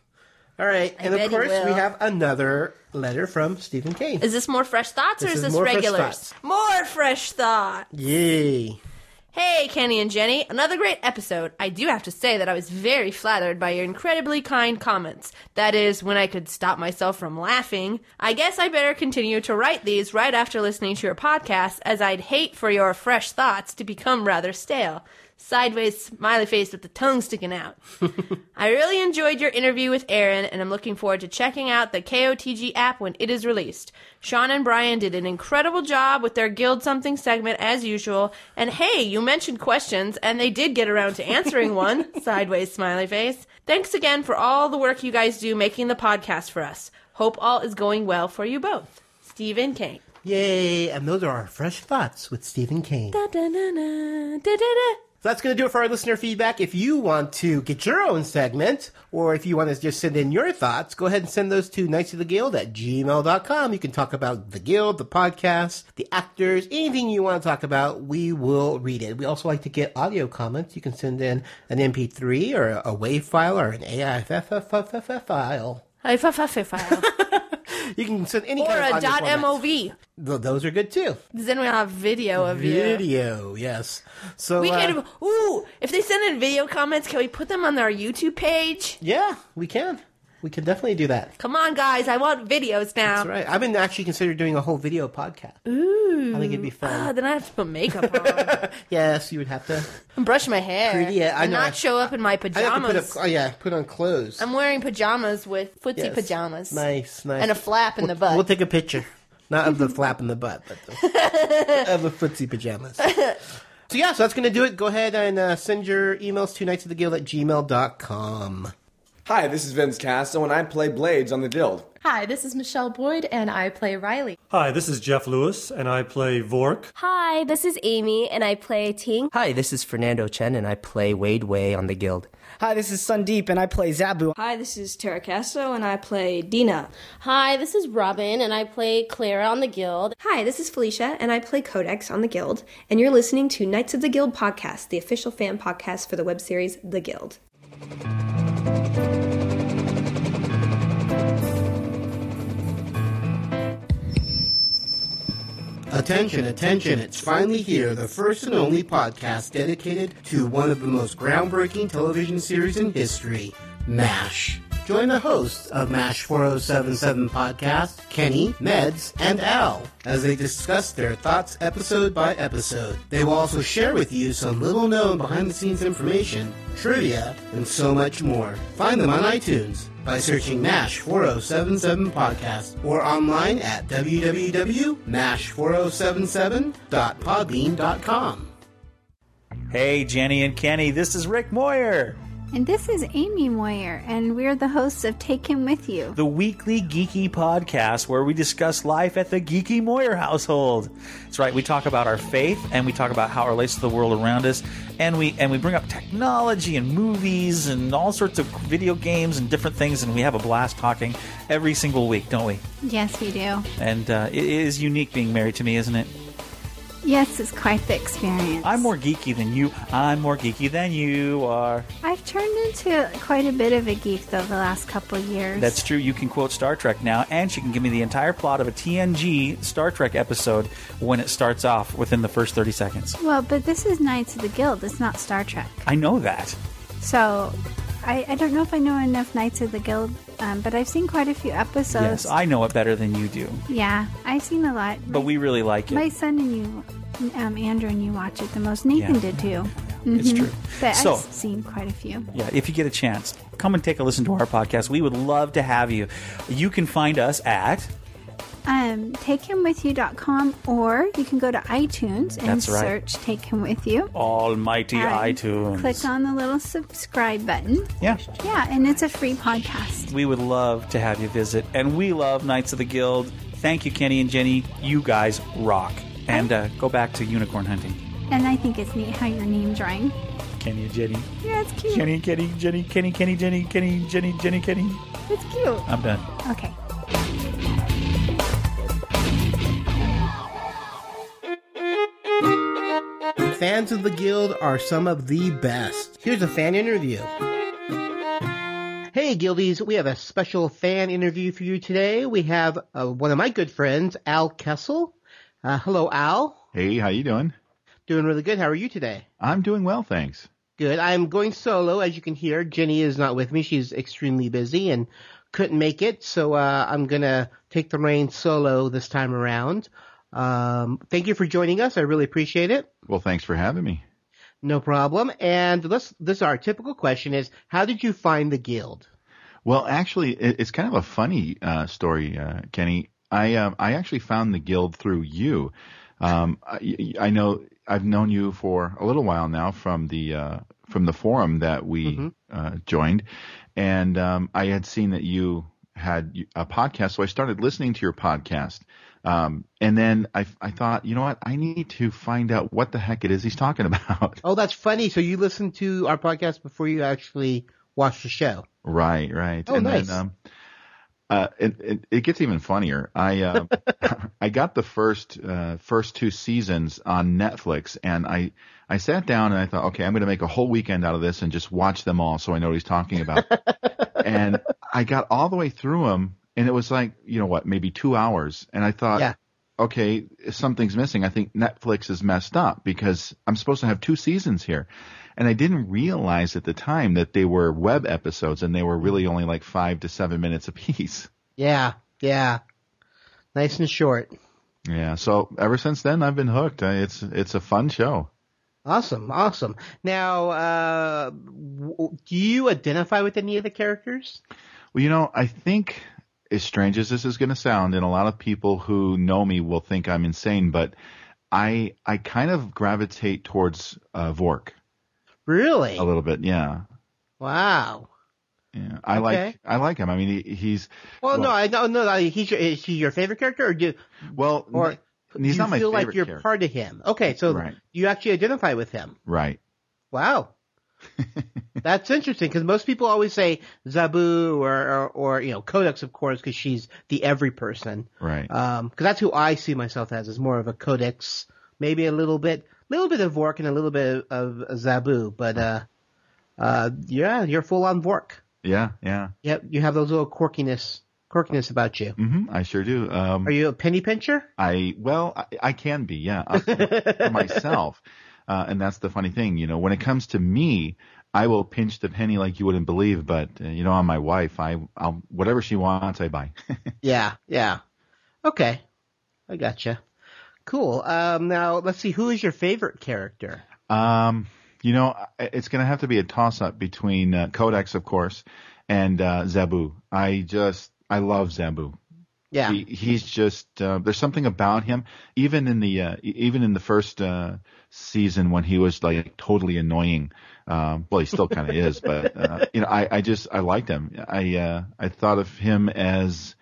All right, and of course we have another letter from Stephen Kane. Is this more fresh thoughts or This is is this more regulars? thoughts. More fresh thoughts. Yay! Hey, Kenny and Jenny, another great episode. I do have to say that I was very flattered by your incredibly kind comments. That is, when I could stop myself from laughing. I guess I better continue to write these right after listening to your podcast, as I'd hate for your fresh thoughts to become rather stale. Sideways smiley face with the tongue sticking out. I really enjoyed your interview with Aaron, and I'm looking forward to checking out the KOTG app when it is released. Sean and Brian did an incredible job with their Guild Something segment as usual. And hey, you mentioned questions, and they did get around to answering one. Sideways smiley face. Thanks again for all the work you guys do making the podcast for us. Hope all is going well for you both. Stephen Kane. Yay! And those are our fresh thoughts with Stephen Kane. Da, da, da, da, da, da, da. So that's going to do it for our listener feedback. If you want to get your own segment, or if you want to just send in your thoughts, go ahead and send those to Knights of the Guild at gmail.com. You can talk about the Guild, the podcast, the actors, anything you want to talk about, we will read it. We also like to get audio comments. You can send in an MP3 or a WAV file or an AIFF file. AIFF file. You can send any Or kind of a dot. MOV. Th- Those are good too. Then we'll have video of you. Video, yes. So We uh, can, ooh, if they send in video comments, can we put them on our YouTube page? Yeah, we can. We can definitely do that. Come on, guys. I want videos now. That's right. I've been actually considering doing a whole video podcast. Ooh. I think it'd be fun. then I have to put makeup on yes, you would have to. and brush my hair. Pretty, yeah, I and know. not show up in my pajamas. I have to put up, oh yeah, put on clothes. I'm wearing pajamas with footsie Yes. pajamas. Nice, nice. And a flap in we'll, the butt. We'll take a picture. Not of the flap in the butt, but the, of the footsie pajamas. So yeah, so that's going to do it. Go ahead and uh, send your emails to knights of the guild at gmail.com. Hi, this is Vince Caso, and I play Blades on the Guild. Hi, this is Michele Boyd, and I play Riley. Hi, this is Jeff Lewis, and I play Vork. Hi, this is Amy, and I play Tink. Hi, this is Fernando Chien, and I play Wade Way on the Guild. Hi, this is Sandeep, and I play Zaboo. Hi, this is Tara Casto, and I play Dina. Hi, this is Robin, and I play Clara on the Guild. Hi, this is Felicia, and I play Codex on The Guild, and you're listening to Knights of the Guild podcast, the official fan podcast for the web series The Guild. Attention, attention, it's finally here, the first and only podcast dedicated to one of the most groundbreaking television series in history, MASH. Join the hosts of MASH 4077 podcast, Kenny, Meds, and Al, as they discuss their thoughts episode by episode. They will also share with you some little known behind the scenes information, trivia, and so much more. Find them on iTunes by searching MASH 4077 podcast or online at www.mash4077.podbean.com. Hey, Jenny and Kenny, this is Rick Moyer, And this is Amy Moyer, and we're the hosts of Take Him With You. the weekly geeky podcast where we discuss life at the geeky Moyer household. That's right, we talk about our faith and we talk about how it relates to the world around us, and we and we bring up technology and movies and all sorts of video games and different things, and we have a blast talking every single week, don't we? Yes, we do. And uh, it is unique being married to me, isn't it? Yes, it's quite the experience. I'm more geeky than you. I'm more geeky than you are. I've turned into quite a bit of a geek, though, the last couple of years. That's true. You can quote Star Trek now, and she can give me the entire plot of a TNG Star Trek episode when it starts off within the first 30 seconds. Well, but this is Knights of the Guild. It's not Star Trek. I know that. So, I, I don't know if I know enough Knights of the Guild, um, but I've seen quite a few episodes. yes, I know it better than you do. yeah, I've seen a lot. But we really like it. My son and you, um, Andrew and you watch it the most. Nathan Yeah. did too. It's Mhm. true. But So- I've seen quite a few. Yeah, if you get a chance, come and take a listen to our podcast. We would love to have you. You can find us at Um, takehimwithyou.com or you can go to iTunes and That's right. search Take Him With You. Almighty and iTunes. Click on the little subscribe button. Yeah. Yeah, and it's a free podcast. We would love to have you visit. And we love Knights of the Guild. Thank you, Kenny and Jenny. You guys rock. And uh, go back to unicorn hunting. And I think it's neat how your name's rhyme. Kenny and Jenny. Yeah, it's cute. Kenny, Kenny, Jenny, Kenny, Kenny, Jenny, Kenny, Jenny, Jenny, Kenny. It's cute. I'm done. Okay. Fans of the Guild are some of the best. Here's a fan interview. Hey, Guildies, we have a special fan interview for you today. We have uh, one of my good friends, Al Kessel. Uh, hello, Al. Hey, how you doing? Doing really good. How are you today? I'm doing well, thanks. Good. I'm going solo, as you can hear. Jenny is not with me. She's extremely busy and couldn't make it, so uh, I'm gonna take the reins solo this time around. Um, thank you for joining us. I really appreciate it. Well, thanks for having me. No problem. And let's, this our typical question is, how did you find the guild? Well, actually, it, it's kind of a funny uh, story, uh, Kenny. I um, I actually found the guild through you. Um, I, I know I've known you for a little while now from the uh, from the forum that we uh, joined, and um, I had seen that you had a podcast, so I started listening to your podcast. Um, and then I, I thought, you know what? I need to find out what the heck it is he's talking about. Oh, that's funny. So you listened to our podcast before you actually watched the show. Right, right. Oh, and nice. then, um, uh, it, it, it gets even funnier. I, uh, I got the first, uh, first two seasons on Netflix and I, I sat down and I thought, okay, I'm going to make a whole weekend out of this and just watch them all so I know what he's talking about. and I got all the way through them and it was like, you know what, maybe two hours. And I thought, Yeah. okay, something's missing. I think Netflix is messed up because I'm supposed to have two seasons here. And I didn't realize at the time that they were web episodes and they were really only like five to seven minutes apiece. Yeah, yeah. Nice and short. Yeah. So ever since then, I've been hooked. It's it's a fun show. Awesome, awesome. Now, uh, do you identify with any of the characters? Well, you know, I think as strange as this is going to sound, and a lot of people who know me will think I'm insane, but I I kind of gravitate towards uh, Vork Really? a little bit. Yeah. Wow. Yeah. I Okay. like I like him. I mean, he, he's Well, no, I don't know. He's your, is he your favorite character, or do well, or he's you not my feel like you're character. part of him? Okay, so Right. you actually identify with him. right. Wow. That's interesting because most people always say Zaboo or, or, or you know, Codex, of course, because she's the every person. Right. Um, cause that's who I see myself as, is more of a Codex, maybe a little bit, little bit of Vork and a little bit of, of Zaboo, but, uh, uh, yeah, you're full on Vork. Yeah. Yeah. Yep, you have those little quirkiness, quirkiness about you. hmm I sure do. Um, Are you a penny pincher? I well, I, I can be, yeah, for myself. Uh, and that's the funny thing, you know, when it comes to me, I will pinch the penny like you wouldn't believe, but uh, you know, on my wife, I, I'll whatever she wants, I buy. Yeah, yeah. Okay. I gotcha. Cool. Um, now let's see, who is your favorite character? um, you know, it's going to have to be a toss up between uh, Codex, of course, and uh, Zaboo. I just, I love Zaboo. Yeah. He, he's just uh, there's something about him. Even in the uh, even in the first uh, season when he was like totally annoying. Um, well, he still kind of is, but uh, you know, I, I just I liked him. I uh, I thought of him as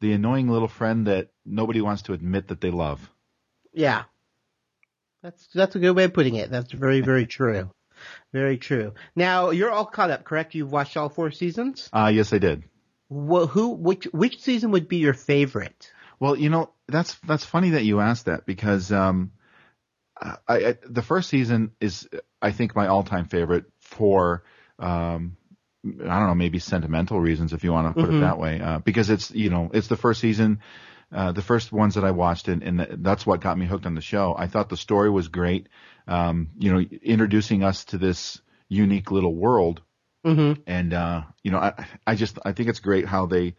the annoying little friend that nobody wants to admit that they love. Yeah. That's that's a good way of putting it. That's very very true. Very true. Now you're all caught up, correct? You've watched all four seasons. Uh, yes, I did. Well, who which which season would be your favorite? Well, you know, that's that's funny that you asked that because um, I, I the first season is I think my all-time favorite for um, I don't know maybe sentimental reasons if you want to put Mhm. it that way uh, because it's you know it's the first season. Uh, the first ones that I watched, and, and that's what got me hooked on the show. I thought the story was great. Um, you know, introducing us to this unique little world Mm-hmm. and uh, you know, I, I just I think it's great how they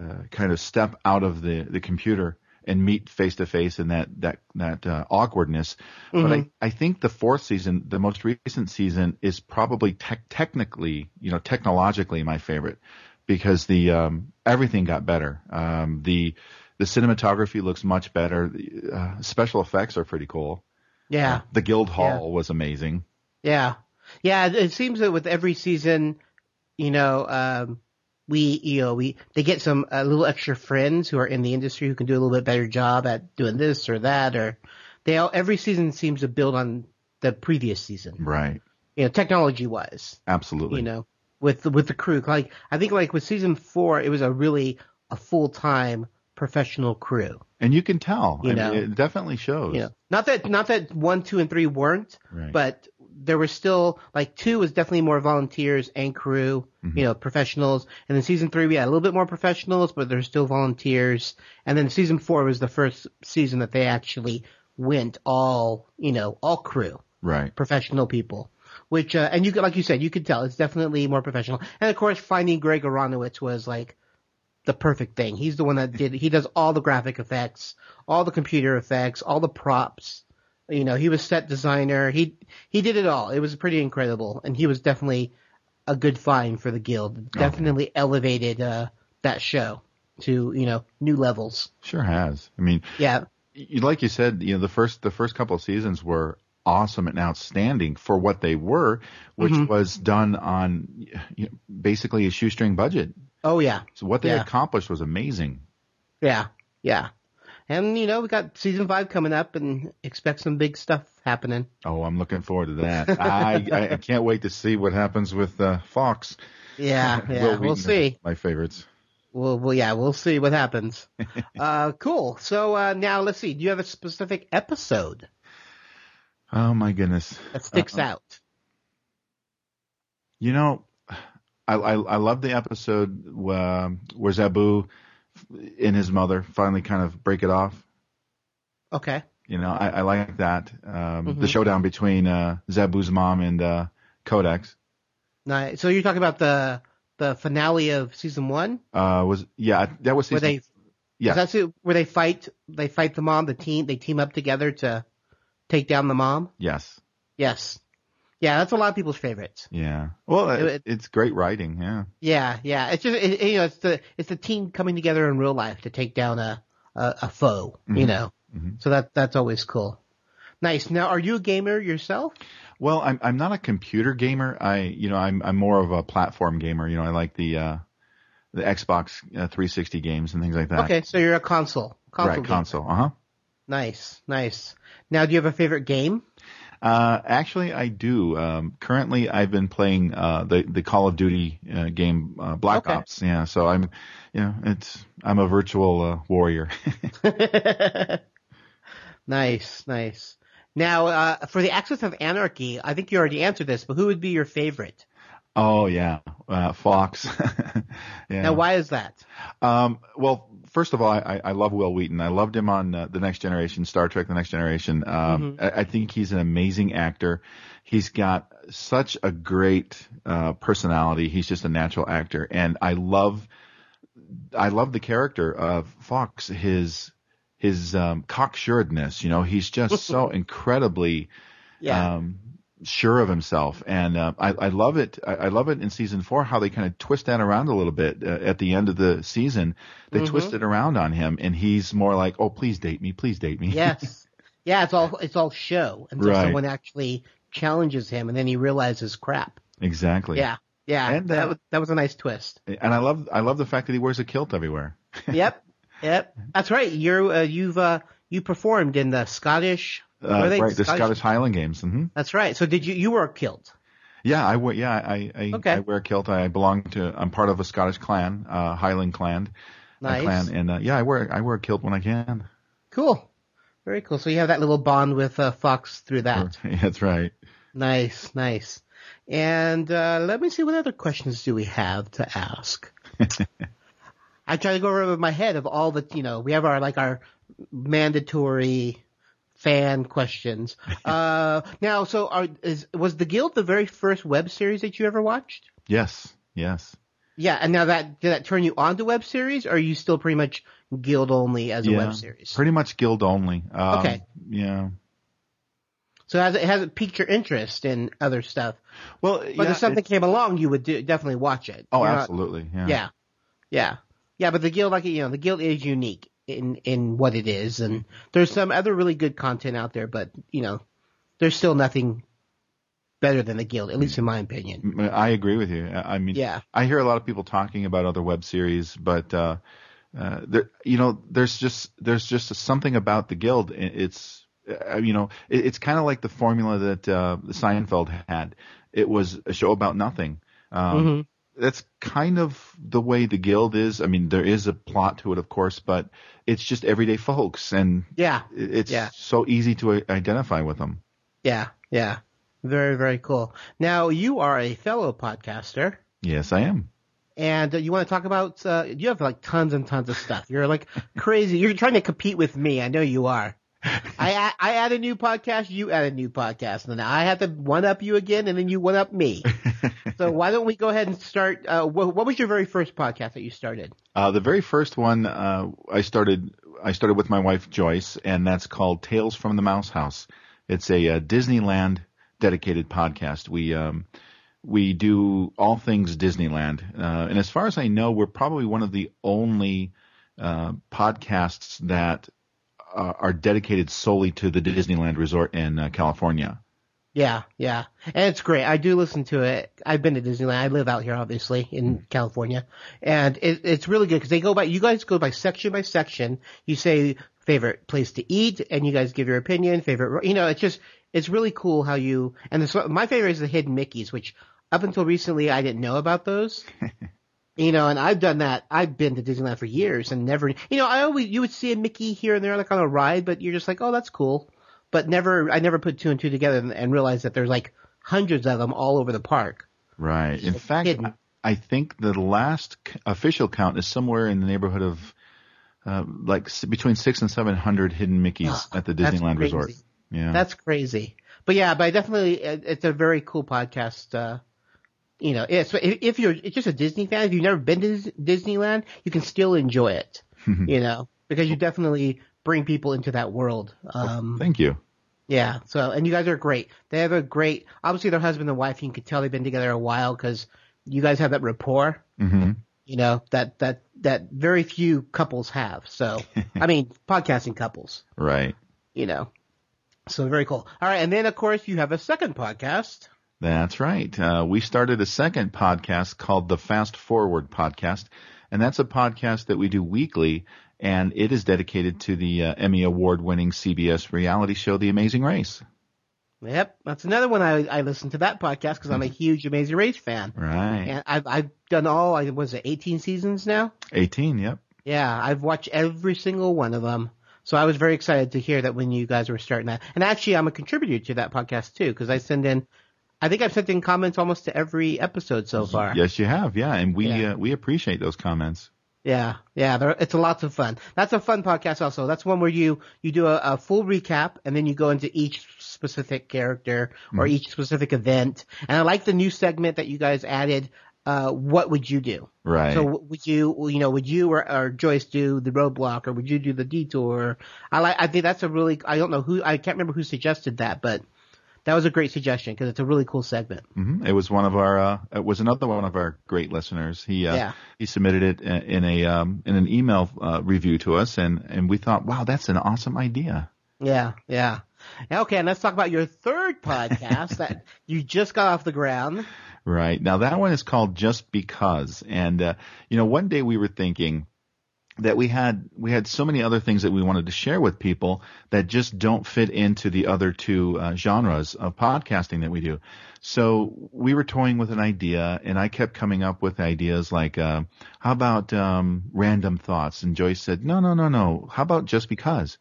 uh, kind of step out of the the computer and meet face to face and that that that uh, awkwardness. But I Mhm. I think the fourth season, the most recent season, is probably tech technically, you know, technologically my favorite because the um, everything got better. Um, the the cinematography looks much better. The uh, special effects are pretty cool. Yeah. The Guild Hall was amazing. Yeah. Yeah, it- seems that with every season, you know, um, we, you know, we, they get some, uh, little extra friends who are in the industry who can do a little bit better job at doing this or that, or they all, every season seems to build on the previous season, Right. you know, technology wise, Absolutely. you know, with the, with the crew. Like, I think like with season four, it was a really, a full-time professional crew. And you can tell. You I know. mean, it definitely shows. You know, not that not that one, two, and three weren't, Right. but there were still like two was definitely more volunteers and crew, Mm-hmm. you know, professionals. And then season three we had a little bit more professionals, but there's still volunteers. And then season four was the first season that they actually went all, you know, all crew, Right. professional people. Which uh, and you could, like you said, you could tell it's definitely more professional. And of course, finding Greg Aronowitz was like the perfect thing. He's the one that did. He does all the graphic effects, all the computer effects, all the props. You know, he was set designer. He he did it all. It was pretty incredible, and he was definitely a good find for the guild. Definitely elevated uh, that show to you know new levels. Sure has. I mean, Yeah, you, like you said, you know, the first the first couple of seasons were awesome and outstanding for what they were, which Mhm. was done on you know, basically a shoestring budget. Oh yeah, So what they Yeah. accomplished was amazing. yeah, yeah. And you know we got season five coming up, and expect some big stuff happening. Oh, I'm looking forward to that. I, I I can't wait to see what happens with uh, Fox. Yeah, yeah, we'll see. My favorites. Well, well, yeah, we'll see what happens. uh, cool. So uh, now let's see. Do you have a specific episode Oh my goodness. that sticks Uh, out? You know, I I, I love the episode where, where Zaboo and his mother finally kind of break it off. Okay. You know, I, I like that. Um, Mhm. The showdown between uh, Zaboo's mom and uh, Codex Nice. So you're talking about the the finale of season one, uh, was yeah that was where season, they yeah That's. Where they fight, they fight the mom. The team, they team up together to take down the mom. yes Yes, yeah, that's a lot of people's favorites. yeah well It- it, it's great writing yeah Yeah, yeah. It's just it, you know, it's the it's the team coming together in real life to take down a a, a foe. You Mhm. know, Mhm. so that that's always cool. Nice. Now, are you a gamer yourself? Well, I'm I'm not a computer gamer. I you know I'm I'm more of a platform gamer. You know I like the uh, the Xbox uh, 360 games and things like that. Okay, so you're a console. console right, gamer. console. Uh huh. Nice, nice. Now, do you have a favorite game? Uh, actually, I do. Um, currently, I've been playing uh, the the Call of Duty uh, game uh, Black Okay. Ops. Yeah, so I'm, you know, it's I'm a virtual uh, warrior. nice, nice. Now, uh, for the Axis of Anarchy, I think you already answered this, but who would be your favorite? Oh yeah, uh, Fox. yeah. Now, why is that? Um, well, first of all, I, I love Wil Wheaton. I loved him on uh, The Next Generation, Star Trek: The Next Generation. Um, Mhm. I, I think he's an amazing actor. He's got such a great uh, personality. He's just a natural actor, and I love, I love the character of Fox. His his um, cocksuredness. You know, he's just so incredibly Yeah. um, sure of himself, and uh, I, I love it. I, I love it in season four how they kind of twist that around a little bit uh, at the end of the season. They Mhm. twist it around on him, and he's more like, "Oh, please date me, please date me." Yes. yeah, it's all it's all show until Right. someone actually challenges him, and then he realizes crap. exactly. Yeah, yeah. And, uh, that was that was a nice twist. and I love I love the fact that he wears a kilt everywhere. yep, yep. That's right. You're uh, you've uh, you performed in the Scottish. Uh, are they? right, the Scottish Highland Games. hmm That's right. So did you you were killed? Yeah, I wear. Yeah, I I, Okay. I wear a kilt. I belong to. I'm part of a Scottish clan, uh, Highland clan. Nice. clan, and uh, yeah, I wear I wear a kilt when I can. Cool. Very cool. So you have that little bond with uh, Fox through that. That's right. Nice, nice. And uh, let me see what other questions do we have to ask. I try to go over my head of all the you know we have our like our mandatory fan questions. Uh, now, so are, is was the Guild the very first web series that you ever watched? Yes, yes. Yeah, and now that did that turn you on to web series, or are you still pretty much Guild only as a yeah, web series? Pretty much guild only. Um, Okay. Yeah. So has it has it piqued your interest in other stuff? Well, but yeah, if something came along, you would do, definitely watch it. Oh, You're not- absolutely. Yeah. yeah, yeah, yeah. But the guild, like you know, the guild is unique in in what it is, and there's some other really good content out there, but you know, there's still nothing better than the guild, at least in my opinion. I agree with you. I mean, Yeah. I hear a lot of people talking about other web series, but uh, uh, there, you know, there's just there's just something about the guild. It's uh, you know, it, it's kind of like the formula that uh, Seinfeld had. It was a show about nothing. Um, Mhm. That's kind of the way the guild is. I mean, there is a plot to it, of course, but it's just everyday folks, and Yeah, it's Yeah. so easy to identify with them. yeah, yeah. Very, very cool. Now you are a fellow podcaster. Yes, I am. and uh, you want to talk about uh, you have like tons and tons of stuff. You're like crazy. You're trying to compete with me. I know you are. I add- I add a new podcast, you add a new podcast, and then I have to one up you again, and then you one up me. so why don't we go ahead and start? Uh, what, what was your very first podcast that you started? Uh, the very first one uh, I started I started with my wife Joyce, and that's called Tales from the Mouse House. It's a, uh Disneyland dedicated podcast. We um, we do all things Disneyland, uh, and as far as I know, we're probably one of the only uh, podcasts that uh, are dedicated solely to the Disneyland Resort in uh, California. Yeah, yeah, and it's great. I do listen to it. I've been to Disneyland. I live out here, obviously, in California, and it, it's really good because they go by. You guys go by section by section. You say favorite place to eat, and you guys give your opinion. Favorite, you know, it's just it's really cool how you. And this, my favorite is the hidden Mickey's, which up until recently I didn't know about those. You know, and I've done that. I've been to Disneyland for years and never, you know, I always, you would see a Mickey here and there, like on a ride, but you're just like, oh, that's cool. But never, I never put two and two together and, and realized that there's like hundreds of them all over the park. Right. In fact, I, I think the last official count is somewhere in the neighborhood of uh, like between six and seven hundred hidden Mickeys Oh, at the Disneyland. Resort. Yeah, That's crazy. But yeah, but I definitely, it- it's a very cool podcast. Uh, you know, if if you're it's just a Disney fan, if you've never been to Disneyland, you can still enjoy it. you know, because you definitely bring people into that world. Um, Thank you. yeah. So, and you guys are great. They have a great, obviously they're husband and wife. You can tell they've been together a while because you guys have that rapport. hmm You know that that that very few couples have. So, I mean, podcasting couples. Right. You know. So very cool. All right, and then of course you have a second podcast. That's right. Uh, we started a second podcast called the Fast Forward Podcast, and that's a podcast that we do weekly, and it is dedicated to the uh, Emmy Award-winning CBS reality show, The Amazing Race. Yep, that's another one I I listen to that podcast because I'm a huge Amazing Race fan, Right. and I've I've done all I was it 18 seasons now. 18. Yep. Yeah, I've watched every single one of them. So I was very excited to hear that when you guys were starting that. And actually, I'm a contributor to that podcast too because I send in. I think I've sent in comments almost to every episode so far. Yes, you have. Yeah, and we Yeah. Uh, we appreciate those comments. Yeah, yeah, it's a lots of fun. That's a fun podcast also. That's one where you, you do a, a full recap and then you go into each specific character or Mhm. each specific event. And I like the new segment that you guys added. Uh, what would you do? Right. So would you, you know, would you or, or Joyce do the roadblock or would you do the detour? I like, I think that's a really, I don't know who, I can't remember who suggested that, but that was a great suggestion because it's a really cool segment. hmm It was one of our. Uh, it was another one of our great listeners. He uh, Yeah. he submitted it in in a um, in an email uh, review to us, and and we thought, wow, that's an awesome idea. Yeah, yeah. Okay, and let's talk about your third podcast that you just got off the ground. Right. Now that one is called Just Because. And, uh, you know, one day we were thinking that we had, we had so many other things that we wanted to share with people that just don't fit into the other two uh, genres of podcasting that we do. So we were toying with an idea and I kept coming up with ideas like, uh, how about, um, random thoughts? And Joyce said, no, no, no, no. How about just because?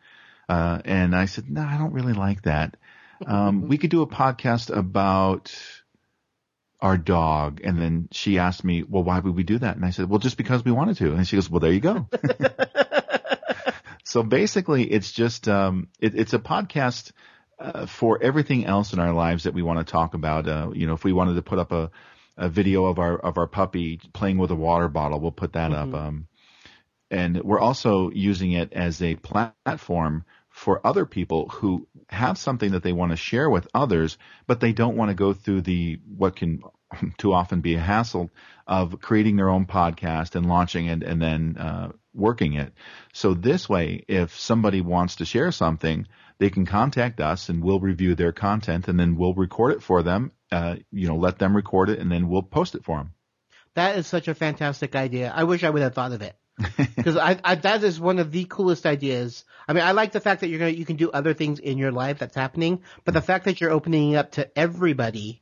Uh, and I said, no, I don't really like that. Um, we could do a podcast about, our dog. And then she asked me, well, why would we do that? And I said, well, just because we wanted to. And she goes, well, there you go. so basically it's just, um, it, it's a podcast, uh, for everything else in our lives that we want to talk about. Uh, you know, if we wanted to put up a, a video of our, of our puppy playing with a water bottle, we'll put that Mhm. up. Um, and we're also using it as a platform for other people who have something that they want to share with others, but they don't want to go through the what can too often be a hassle of creating their own podcast and launching it and then uh, working it. So this way, if somebody wants to share something, they can contact us and we'll review their content and then we'll record it for them. Uh, you know, let them record it and then we'll post it for them. That is such a fantastic idea. I wish I would have thought of it. Because I, I, that is one of the coolest ideas. I mean, I like the fact that you're gonna, you can do other things in your life that's happening, but the fact that you're opening it up to everybody,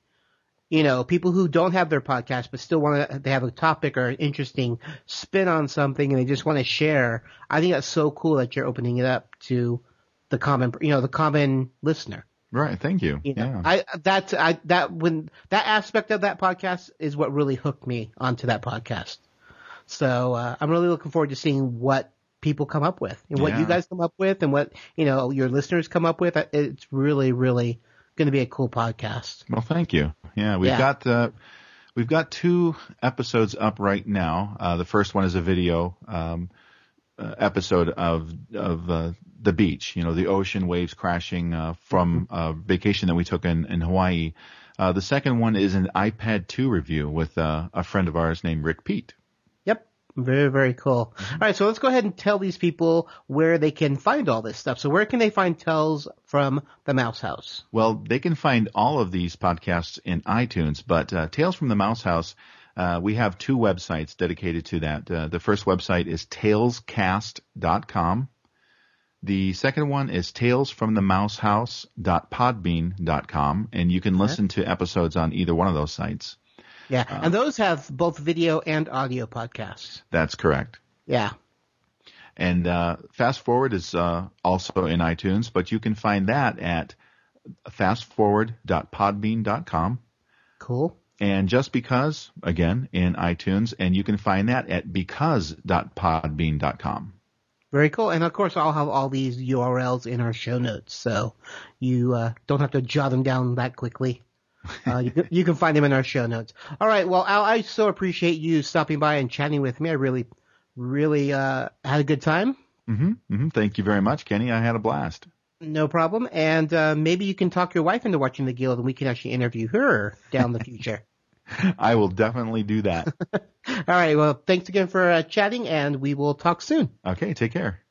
you know, people who don't have their podcast but still want to, they have a topic or an interesting spin on something and they just want to share. I think that's so cool that you're opening it up to the common, you know, the common listener. Right. Thank you. You know, yeah. I that I that when that aspect of that podcast is what really hooked me onto that podcast. So uh, I'm really looking forward to seeing what people come up with and what Yeah. you guys come up with and what you know your listeners come up with. It's really really going to be a cool podcast. Well, thank you. Yeah, we've Yeah. got uh, we've got two episodes up right now. Uh, the first one is a video um, uh, episode of of uh, the beach. You know, the ocean waves crashing uh, from a vacation that we took in in Hawaii. Uh, the second one is an iPad 2 review with uh, a friend of ours named Rick Pete. Very, very cool. All right, so let's go ahead and tell these people where they can find all this stuff. So where can they find Tells from the Mouse House? Well, they can find all of these podcasts in iTunes, but uh, Tales from the Mouse House, uh, we have two websites dedicated to that. Uh, the first website is talescast.com. The second one is talesfromthemousehouse.podbean.com, and you can listen to episodes on either one of those sites. Yeah, Uh, and those have both video and audio podcasts. That's correct. Yeah. And uh, Fast Forward is uh, also in iTunes, but you can find that at fastforward.podbean.com. Cool. And just because, again, in iTunes, and you can find that at because.podbean.com. Very cool. And of course, I'll have all these URLs in our show notes, so you uh, don't have to jot them down that quickly. Uh, you, can, you can find them in our show notes. All right. Well, Al, I so appreciate you stopping by and chatting with me. I really, really uh, had a good time. hmm hmm Thank you very much, Kenny. I had a blast. No problem. And uh, maybe you can talk your wife into watching the Guild, and we can actually interview her down the future. I will definitely do that. All right. Well, thanks again for uh, chatting, and we will talk soon. okay, take care.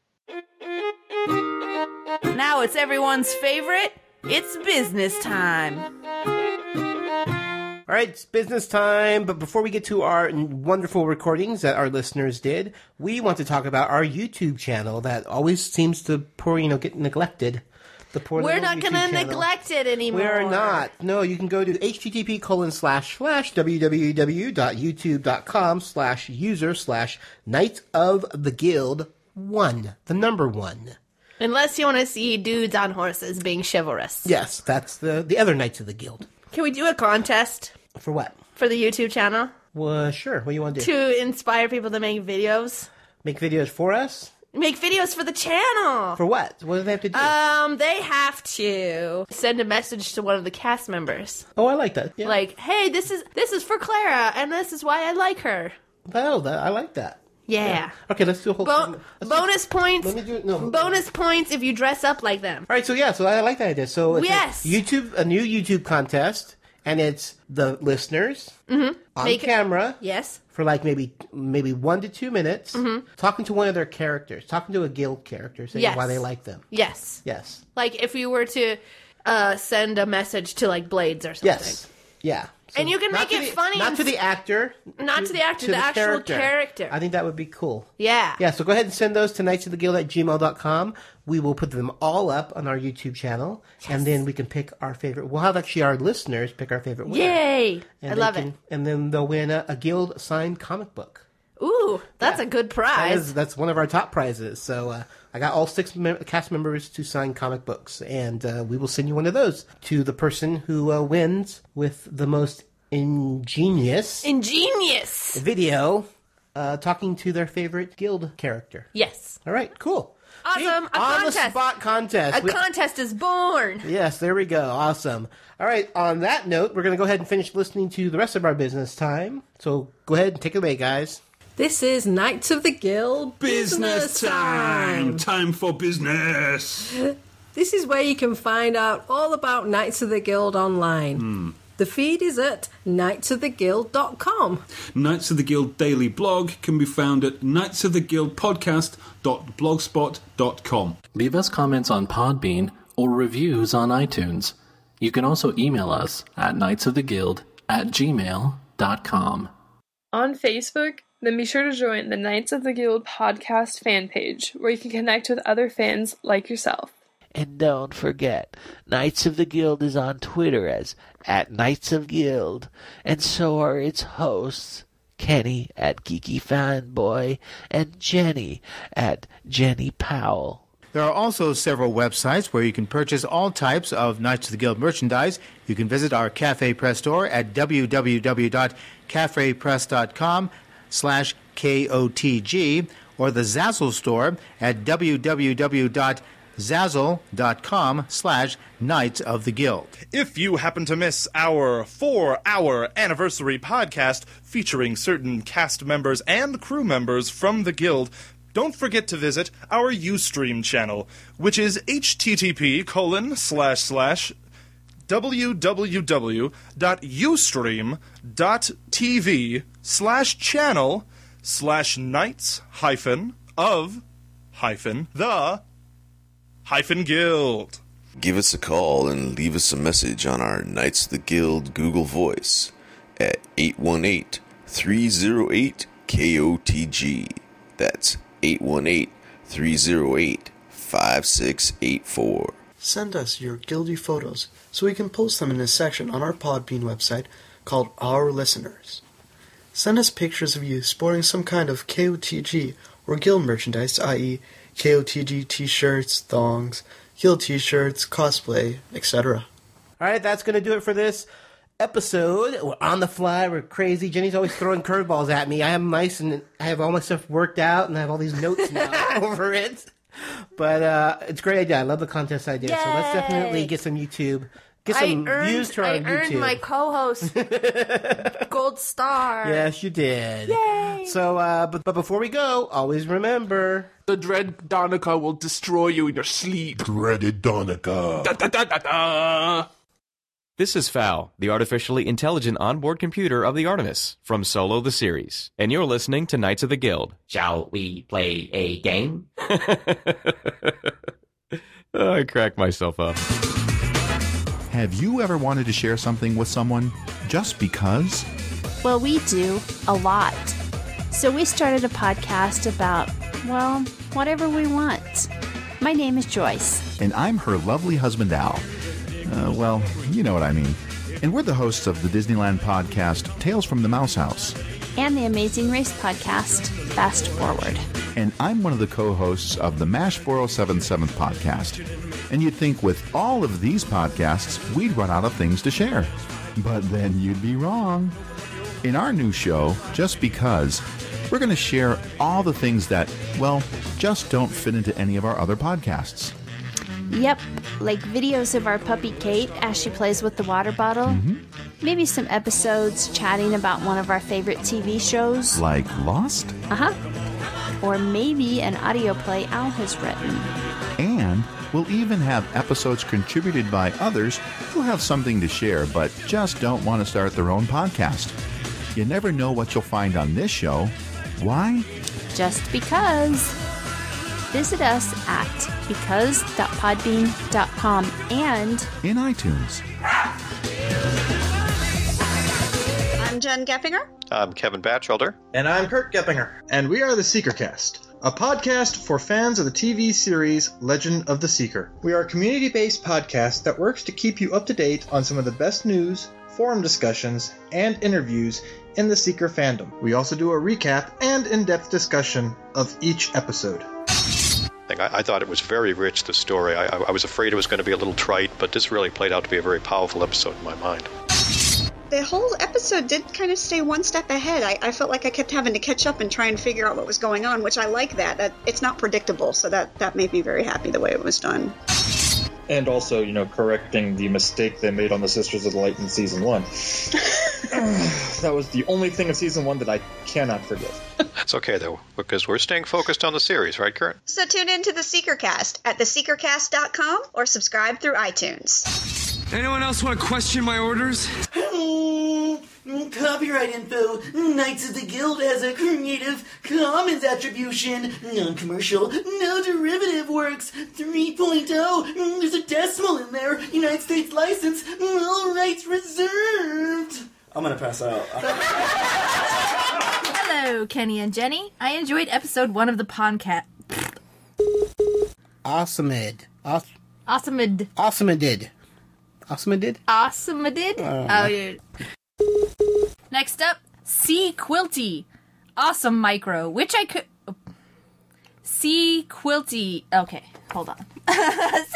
Now it's everyone's favorite. It's business time. All right, it's business time. But before we get to our wonderful recordings that our listeners did, we want to talk about our YouTube channel that always seems to poor, you know, get neglected. The poor We're not going to neglect it anymore. We're not. No, you can go to http colon slash slash www.youtube.com slash user slash Knights of the Guild one, the number one. Unless you want to see dudes on horses being chivalrous. Yes, that's the the other Knights of the Guild. Can we do a contest For what? for the YouTube channel Well, sure. What do you want to do? to inspire people to make videos? Make videos for us? Make videos for the channel. For what? What do they have to do? Um, they have to send a message to one of the cast members. oh, I like that. Yeah. Like, hey, this is this is for Clara, and this is why I like her. oh, that, I like that. Yeah. Okay, let's do a whole. Bo-. Let's do- bonus points. Let me do it. No. Bonus points if you dress up like them. All right, so yeah, so I like that idea. So it's a Yes. YouTube, a new YouTube contest, and it's the listeners Mm-hmm. on Make- camera Yes. for like maybe maybe one to two minutes, Mhm. talking to one of their characters, talking to a guild character, saying Yes. why they like them. Yes. Yes. Like if you were to uh, send a message to like Blades or something. Yes. Yeah. And you can make it the- funny. Not to the actor. Not to the actor, the actual character. I think that would be cool. Yeah. Yeah, so go ahead and send those to knights of the guild at gmail.com. We will put them all up on our YouTube channel, and then we can pick our favorite. We'll have actually our listeners pick our favorite winner. Yay! And I love can- it. And then they'll win a, a guild signed comic book. Ooh, that's a good prize. is, that's one of our top prizes. So uh, I got all six mem- cast members to sign comic books, and uh, we will send you one of those to the person who uh, wins with the most ingenious Ingenious. video uh, talking to their favorite guild character. Yes. All right, cool. Awesome. A on the contest. spot contest. A We- contest is born. Yes, there we go. Awesome. All right, on that note, we're going to go ahead and finish listening to the rest of our business time. So go ahead and take it away, guys. This is Knights of the Guild Business time! Time for business! This is where you can find out all about Knights of the Guild online. Hmm. The feed is at knightsoftheguild.com. Knights of the Guild daily blog can be found at knightsoftheguildpodcast.blogspot.com. Leave us comments on Podbean or reviews on iTunes. You can also email us at knightsoftheguild at gmail.com. On Facebook, then be sure to join the Knights of the Guild podcast fan page, where you can connect with other fans like yourself. And don't forget, Knights of the Guild is on Twitter as at Knights of Guild, and so are its hosts, Kenny at Geeky Fanboy and Jenny at Jenny Powell. There are also several websites where you can purchase all types of Knights of the Guild merchandise. You can visit our Cafe Press store at www.cafepress.com slash KOTG or the Zazzle store at www.zazzle.com slash Knights of the Guild. If you happen to miss our four hour anniversary podcast featuring certain cast members and crew members from the Guild, don't forget to visit our Ustream channel, which is http colon slash slash www.ustream.tv slash channel slash knights hyphen of hyphen the hyphen guild. Give us a call and leave us a message on our Knights of the Guild Google Voice at 818 308 KOTG. That's 818 308 5684. Send us your guilty photos so we can post them in a section on our Podbean website called Our Listeners. Send us pictures of you sporting some kind of KOTG or guild merchandise, i.e., KOTG t shirts, thongs, guild t shirts, cosplay, etc. All right, that's going to do it for this episode. We're on the fly. We're crazy. Jenny's always throwing curveballs at me. I am nice and I have all my stuff worked out and I have all these notes now over it. But uh, it's a great idea. I love the contest idea. So let's definitely get some YouTube. Get some I earned, views to our I YouTube. earned my co-host gold star. Yes, you did. Yay! So, uh, but, but before we go, always remember the dread Donica will destroy you in your sleep. Dreaded Donica. Da, da, da, da, da. This is Fal, the artificially intelligent onboard computer of the Artemis, from Solo the series, and you're listening to Knights of the Guild. Shall we play a game? I crack myself up. Have you ever wanted to share something with someone just because? Well, we do a lot. So we started a podcast about, well, whatever we want. My name is Joyce. And I'm her lovely husband, Al. Uh, well, you know what I mean. And we're the hosts of the Disneyland podcast, Tales from the Mouse House. And the Amazing Race podcast, Fast Forward. And I'm one of the co hosts of the MASH 4077 podcast. And you'd think with all of these podcasts, we'd run out of things to share. But then you'd be wrong. In our new show, Just Because, we're going to share all the things that, well, just don't fit into any of our other podcasts. Yep, like videos of our puppy Kate as she plays with the water bottle. Maybe some episodes chatting about one of our favorite TV shows. Like Lost? Uh huh. Or maybe an audio play Al has written. And we'll even have episodes contributed by others who have something to share but just don't want to start their own podcast. You never know what you'll find on this show. Why? Just because. Visit us at because.podbean.com and in iTunes. I'm Jen Geppinger. I'm Kevin Batchelder. And I'm Kurt Geppinger. And we are the Seeker Cast a podcast for fans of the TV series Legend of the Seeker. We are a community based podcast that works to keep you up to date on some of the best news, forum discussions, and interviews in the Seeker fandom. We also do a recap and in depth discussion of each episode. Thing. I, I thought it was very rich, the story. I, I, was afraid it was going to be a little trite, but this really played out to be a very powerful episode in my mind. The whole episode did kind of stay one step ahead. I, I felt like I kept having to catch up and try and figure out what was going on, which I like that. That it's not predictable, so that that made me very happy the way it was done. And also, you know, correcting the mistake they made on the Sisters of the Light in season one. that was the only thing in season one that I cannot forgive. It's okay, though, because we're staying focused on the series, right, Kurt? So tune in to the Seekercast at theseekercast.com or subscribe through iTunes. Anyone else want to question my orders? Hmm, copyright info. Knights of the Guild has a Creative Commons attribution. Non-commercial, no derivative works. 3.0. There's a decimal in there. United States license. All rights reserved. I'm gonna pass out. Hello, Kenny and Jenny. I enjoyed episode one of the podcast. Awesomid. Aw- Awesomid. Awesomidid. Awesomidid? Uh. Oh, yeah. Next up, C Quilty. Awesome micro, which I could. C Quilty. Okay, hold on. C